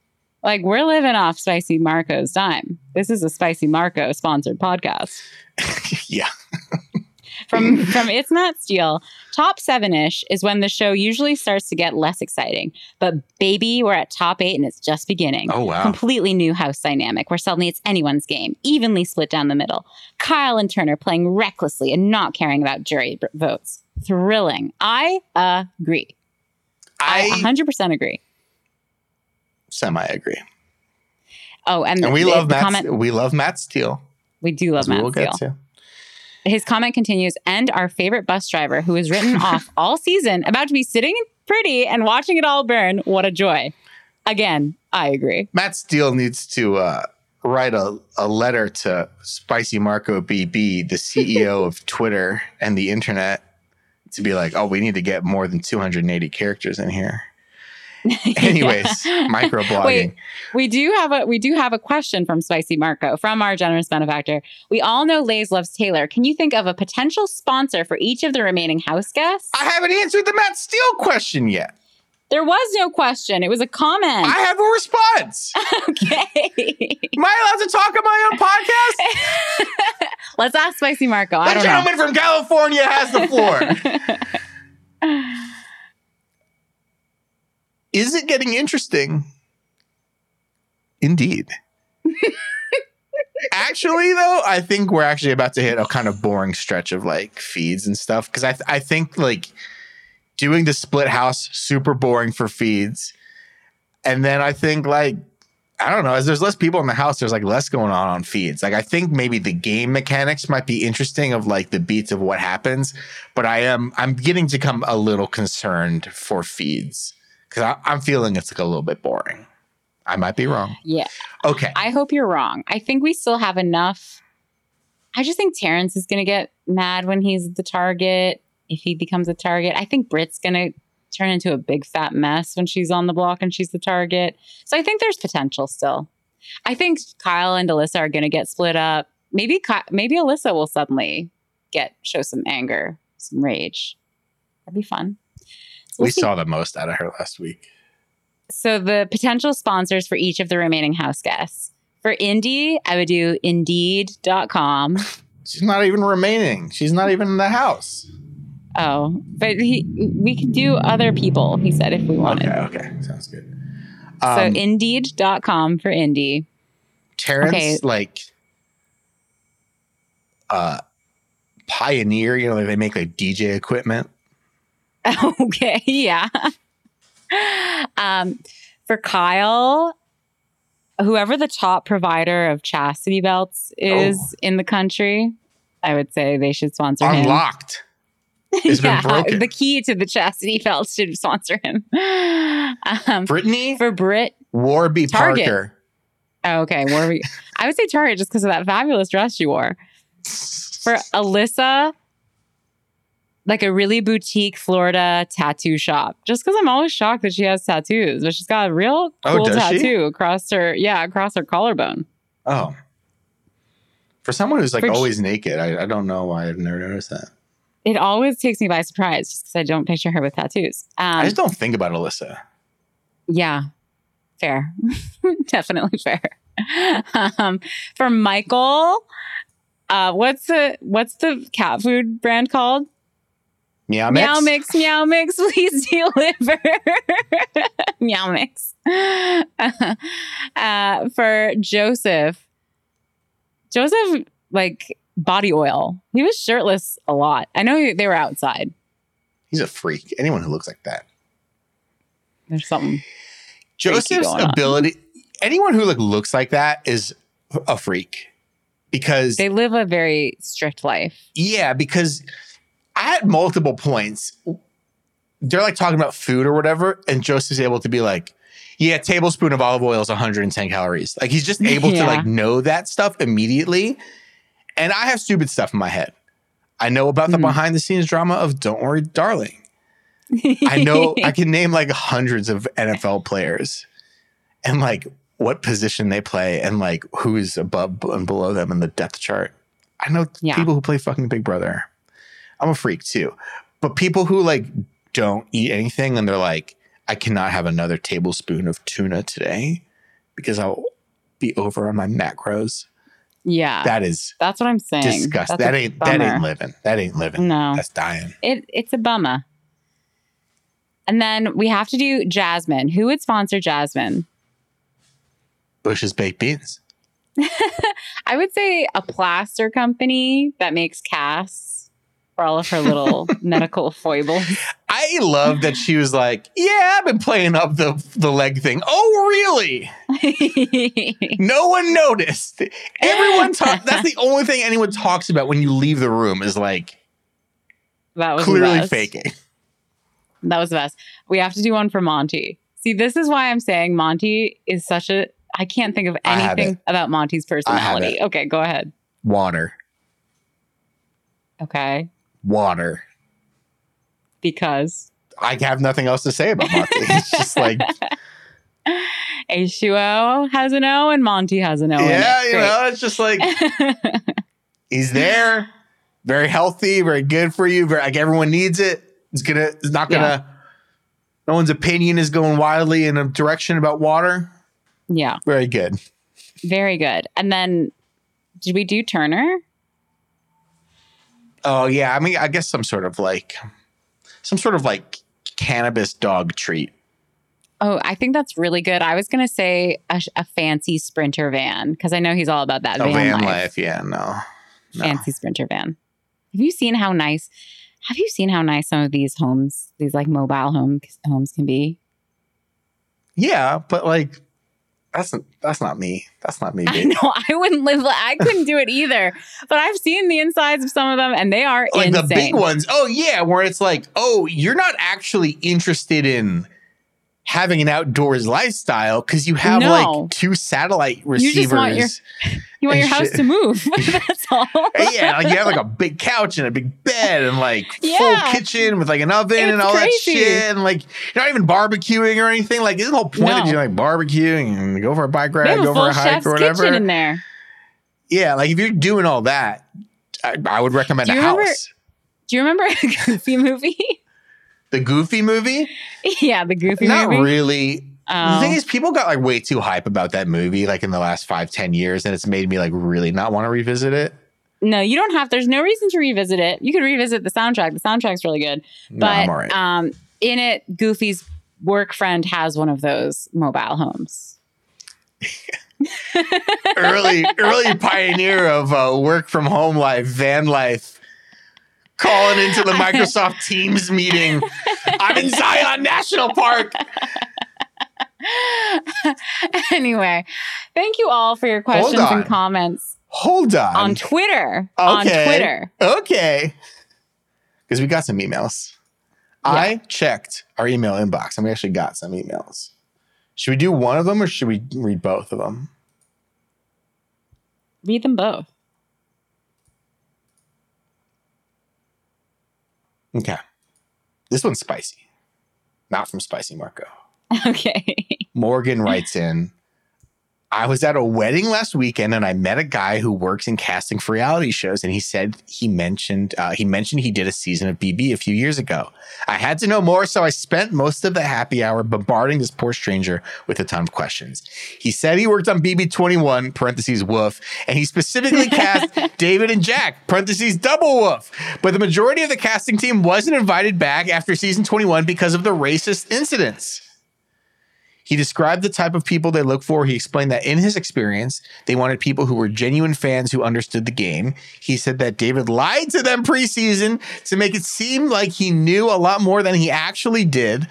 Like, we're living off Spicy Marco's dime. This is a Spicy Marco sponsored podcast (laughs) yeah. From (laughs) from it's not steel top seven-ish is when the show usually starts to get less exciting but baby we're at top eight and it's just beginning Oh, wow. completely new house dynamic where suddenly it's anyone's game evenly split down the middle kyle and turner playing recklessly and not caring about jury b- votes thrilling i agree i, I 100% agree semi agree. oh and, And we love Matt, comment we love Matt Steele. we do love Matt will Steele. get to. His comment continues, and our favorite bus driver who is written (laughs) off all season, about to be sitting pretty and watching it all burn. What a joy. Again, I agree. Matt Steele needs to uh, write a, a letter to Spicy Marco BB, the CEO of (laughs) Twitter and the internet, to be like, oh, we need to get more than 280 characters in here. (laughs) Anyways, microblogging. Wait. We do have a we do have a question from Spicy Marco from our generous benefactor. We all know Lays loves Taylor. Can you think of a potential sponsor for each of the remaining house guests? I haven't answered the Matt Steele question yet. there was no question. It was a comment. I have a response. (laughs) okay. Am I allowed to talk on my own podcast? (laughs) Let's ask Spicy Marco. I The don't know. gentleman from California has the floor. Is it getting interesting? Indeed. (laughs) actually, though, I think we're actually about to hit a kind of boring stretch of like feeds and stuff because I th- I think like doing the split house super boring for feeds, and then I think like I don't know as there's less people in the house, there's like less going on on feeds. Like I think maybe the game mechanics might be interesting of like the beats of what happens, but I am I'm getting to come a little concerned for feeds because I'm feeling it's like a little bit boring. I might be wrong. yeah. Okay. I hope you're wrong. I think we still have enough. I just think Terrance is going to get mad when he's the target. If he becomes a target, I think Britt's going to turn into a big fat mess when she's on the block and she's the target. So I think there's potential still. I think Kyle and Alyssa are going to get split up. Maybe Ky- maybe Alyssa will suddenly get show some anger, some rage. That'd be fun. So we (laughs) saw the most out of her last week. So the potential sponsors for each of the remaining house guests. For Indy, I would do indeed.com. (laughs) She's not even remaining. She's not even in the house. Oh, but he, we could do other people, he said, if we wanted. Okay, okay. Sounds good. So Um, indeed.com for Indy. Terrance, okay. like uh Pioneer, you know, they make like DJ equipment. (laughs) okay, yeah. um, for Kyle, whoever the top provider of chastity belts is Oh. in the country, I would say they should sponsor him. Unlocked. (laughs) It's been broken. The key to the chastity belt should sponsor him. Um, Brittany for Brit, Warby Target. Parker. oh, okay, we? I would say Target just because of that fabulous dress she wore. For Alyssa, like a really boutique Florida tattoo shop. Just because I'm always shocked that she has tattoos, but she's got a real Oh, cool she? tattoo across her, yeah, across her collarbone. Oh. For someone who's like For always naked, I, I don't know why I've never noticed that. It always takes me by surprise just because I don't picture her with tattoos. Um, I just don't think about Alyssa. Yeah, fair. (laughs) Definitely fair. Um, for Michael, uh, what's the what's the cat food brand called? Meow mix. Meow mix, (laughs) (laughs) meow mix, please (laughs) deliver. meow mix. uh, for Joseph, Joseph like body oil. He was shirtless a lot. I know they were outside. He's a freak. Anyone who looks like that. There's something. Joseph's going on. ability. Anyone who like looks like that is a freak. Because They live a very strict life. yeah, because at multiple points they're like talking about food or whatever, and Joseph's able to be like, "Yeah, tablespoon of olive oil is 110 calories." Like he's just able to like know that stuff immediately. And I have stupid stuff in my head. I know about the Mhm. behind the scenes drama of "Don't Worry, Darling." I know I can name like hundreds of NFL players and like what position they play and like who is above and below them in the depth chart. I know Yeah. people who play fucking Big Brother. I'm a freak too. But people who like don't eat anything and they're like, I cannot have another tablespoon of tuna today because I'll be over on my macros. yeah, That is that's what I'm saying. disgusting. That's That ain't that ain't living. That ain't living. No, That's dying. it it's a bummer. And then we have to do Jasmine. Who would sponsor Jasmine? Bush's baked beans. (laughs) I would say a plaster company that makes casts for all of her little (laughs) medical foibles. I love that she was like, "Yeah, I've been playing up the the leg thing." Oh, really? (laughs) No one noticed. Everyone talk. That's the only thing anyone talks about when you leave the room is like that was clearly faking. That was the best. We have to do one for Monte. See, this is why I'm saying Monte is such a. I can't think of anything about Monte's personality. Okay, go ahead. Water, Okay, water. because I have nothing else to say about Monte. (laughs) it's just like, (laughs) H2O has an O and Monte has an O. yeah, you know, it's just like (laughs) he's there, very healthy, very good for you. Very, like everyone needs it. It's gonna. It's not gonna. No one's opinion is going wildly in a direction about water. yeah, Very good. very good. And then, did we do Turner? Oh yeah, I mean, I guess some sort of like, some sort of like cannabis dog treat. Oh, I think that's really good. I was gonna say a, a fancy sprinter van because I know he's all about that Oh, van, van life. life. Yeah, no, no. Fancy sprinter van. Have you seen how nice? Have you seen how nice some of these homes, these like mobile home homes, can be? Yeah, but like, that's that's not me. That's not me. (laughs) I know I wouldn't live. I couldn't do it either. But I've seen the insides of some of them, and they are Like insane. the big ones. Oh yeah, where it's like, oh, you're not actually interested in having an outdoors lifestyle because you have No. like two satellite receivers. your- You want your and house shit. to move. (laughs) That's all. yeah, like you have like a big couch and a big bed and like full kitchen with like an oven and It's all that shit. And like you're not even barbecuing or anything. Like the whole point No. you're like barbecuing and go for a bike ride, a go for a hike or whatever. kitchen in there. Yeah, like if you're doing all that, I, I would recommend a you remember- house. Do you remember (laughs) a Goofy movie? The Goofy movie? (laughs) yeah, the Goofy movie. Not movie. really. Oh. The thing is, people got like way too hype about that movie, like in the last five, ten years, and it's made me like really not want to revisit it. no, you don't have. There's no reason to revisit it. You could revisit the soundtrack. The soundtrack's really good. No, But right. um, in it, Goofy's work friend has one of those mobile homes. (laughs) early, early pioneer of uh, work from home life, van life, calling into the (laughs) Microsoft Teams meeting. I'm in Zion National Park. (laughs) anyway, thank you all for your questions and comments Hold on. on Twitter. On Twitter. Okay. Because we got some emails. Yeah. I checked our email inbox and we actually got some emails. Should we do one of them or should we read both of them? Read them both. Okay. This one's spicy. Not from Spicy Marco. (laughs) Okay. Morgan writes in I was at a wedding last weekend and I met a guy who works in casting for reality shows. And he said he mentioned uh, he mentioned he did a season of BB a few years ago. I had to know more, so I spent most of the happy hour bombarding this poor stranger with a ton of questions. He said he worked on BB 21, parentheses woof, and he specifically cast (laughs) David and Jack, parentheses double woof. But the majority of the casting team wasn't invited back after season 21 because of the racist incidents. He described the type of people they look for. He explained that in his experience, they wanted people who were genuine fans who understood the game. He said that David lied to them preseason to make it seem like he knew a lot more than he actually did,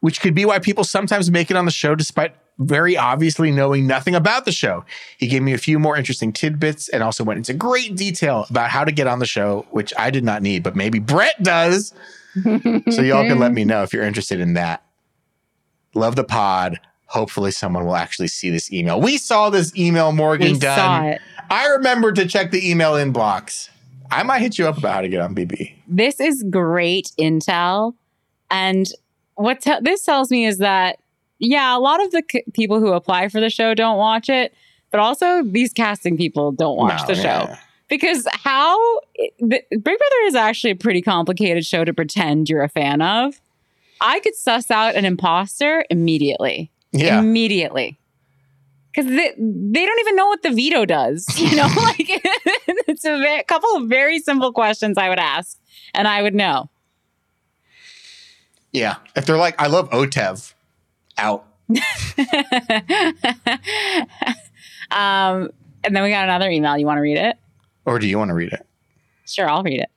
which could be why people sometimes make it on the show despite very obviously knowing nothing about the show. He gave me a few more interesting tidbits and also went into great detail about how to get on the show, which I did not need, but maybe Brett does. (laughs) so y'all can let me (laughs) know if you're interested in that. Love the pod. Hopefully, someone will actually see this email. We saw this email, Morgan We done. saw it. I remembered to check the email inbox. I might hit you up about how to get on BB. This is great intel. And what te- this tells me is that, yeah, a lot of the c- people who apply for the show don't watch it, but also these casting people don't watch No, the show. Because how eh, the, Big Brother is actually a pretty complicated show to pretend you're a fan of. I could suss out an imposter immediately. Yeah. Immediately. Because they, they don't even know what the veto does. You know, (laughs) like (laughs) it's a ve- couple of very simple questions I would ask, and I would know. Yeah. If they're like, I love OTEV, out. (laughs) um, and then we got another email. You want to read it? Or do you want to read it? Sure, I'll read it.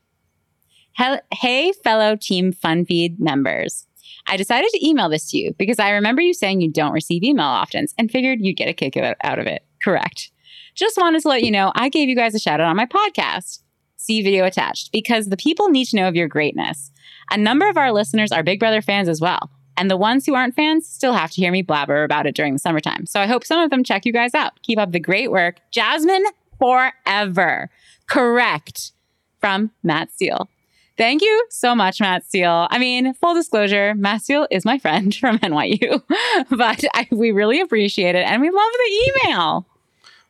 Hey, fellow Team FunFeed members. I decided to email this to you because I remember you saying you don't receive email often and figured you'd get a kick out of it. Correct. Just wanted to let you know I gave you guys a shout out on my podcast. See video attached because the people need to know of your greatness. A number of our listeners are Big Brother fans as well. And the ones who aren't fans still have to hear me blabber about it during the summertime. So I hope some of them check you guys out. Keep up the great work. Jasmine forever. Correct. From Matt Steele. Thank you so much, Matt Steele. I mean, full disclosure, Matt Steele is my friend (laughs) from NYU, (laughs) but I, we really appreciate it and we love the email.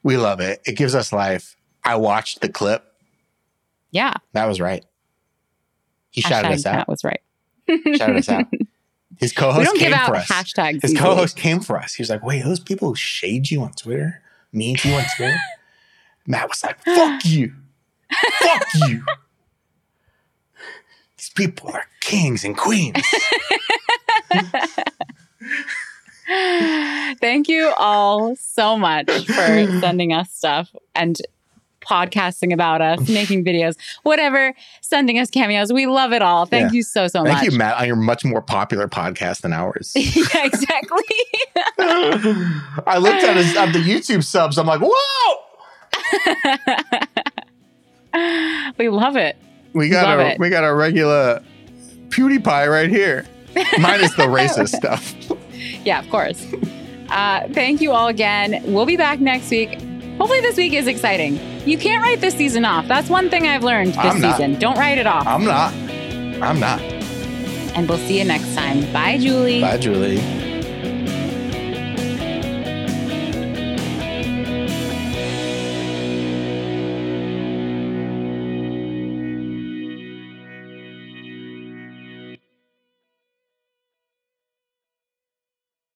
We love it. It gives us life. I watched the clip. Yeah. That was right. He shouted us out. Matt was right. Shouted us out. His co-host came for us. hashtags. His easily. co-host came for us. He was like, "Wait, those people who shade you on Twitter, mean to you on Twitter." (laughs) Matt was like, "Fuck you, fuck you." These people are kings and queens. (laughs) Thank you all so much for (clears throat) sending us stuff and podcasting about us, (laughs) making videos, whatever, sending us cameos. We love it all. Thank Yeah. you so, so Thank much. Thank you, Matt, on your much more popular podcast than ours. (laughs) yeah, exactly. I looked at his at the YouTube subs. I'm like, whoa! we love it. We got a we got a regular PewDiePie right here. Minus the racist (laughs) stuff. Yeah, of course. Uh, thank you all again. We'll be back next week. Hopefully, this week is exciting. You can't write this season off. That's one thing I've learned this I'm not. season. Don't write it off. I'm not. I'm not. and we'll see you next time. Bye, Julie. Bye, Julie.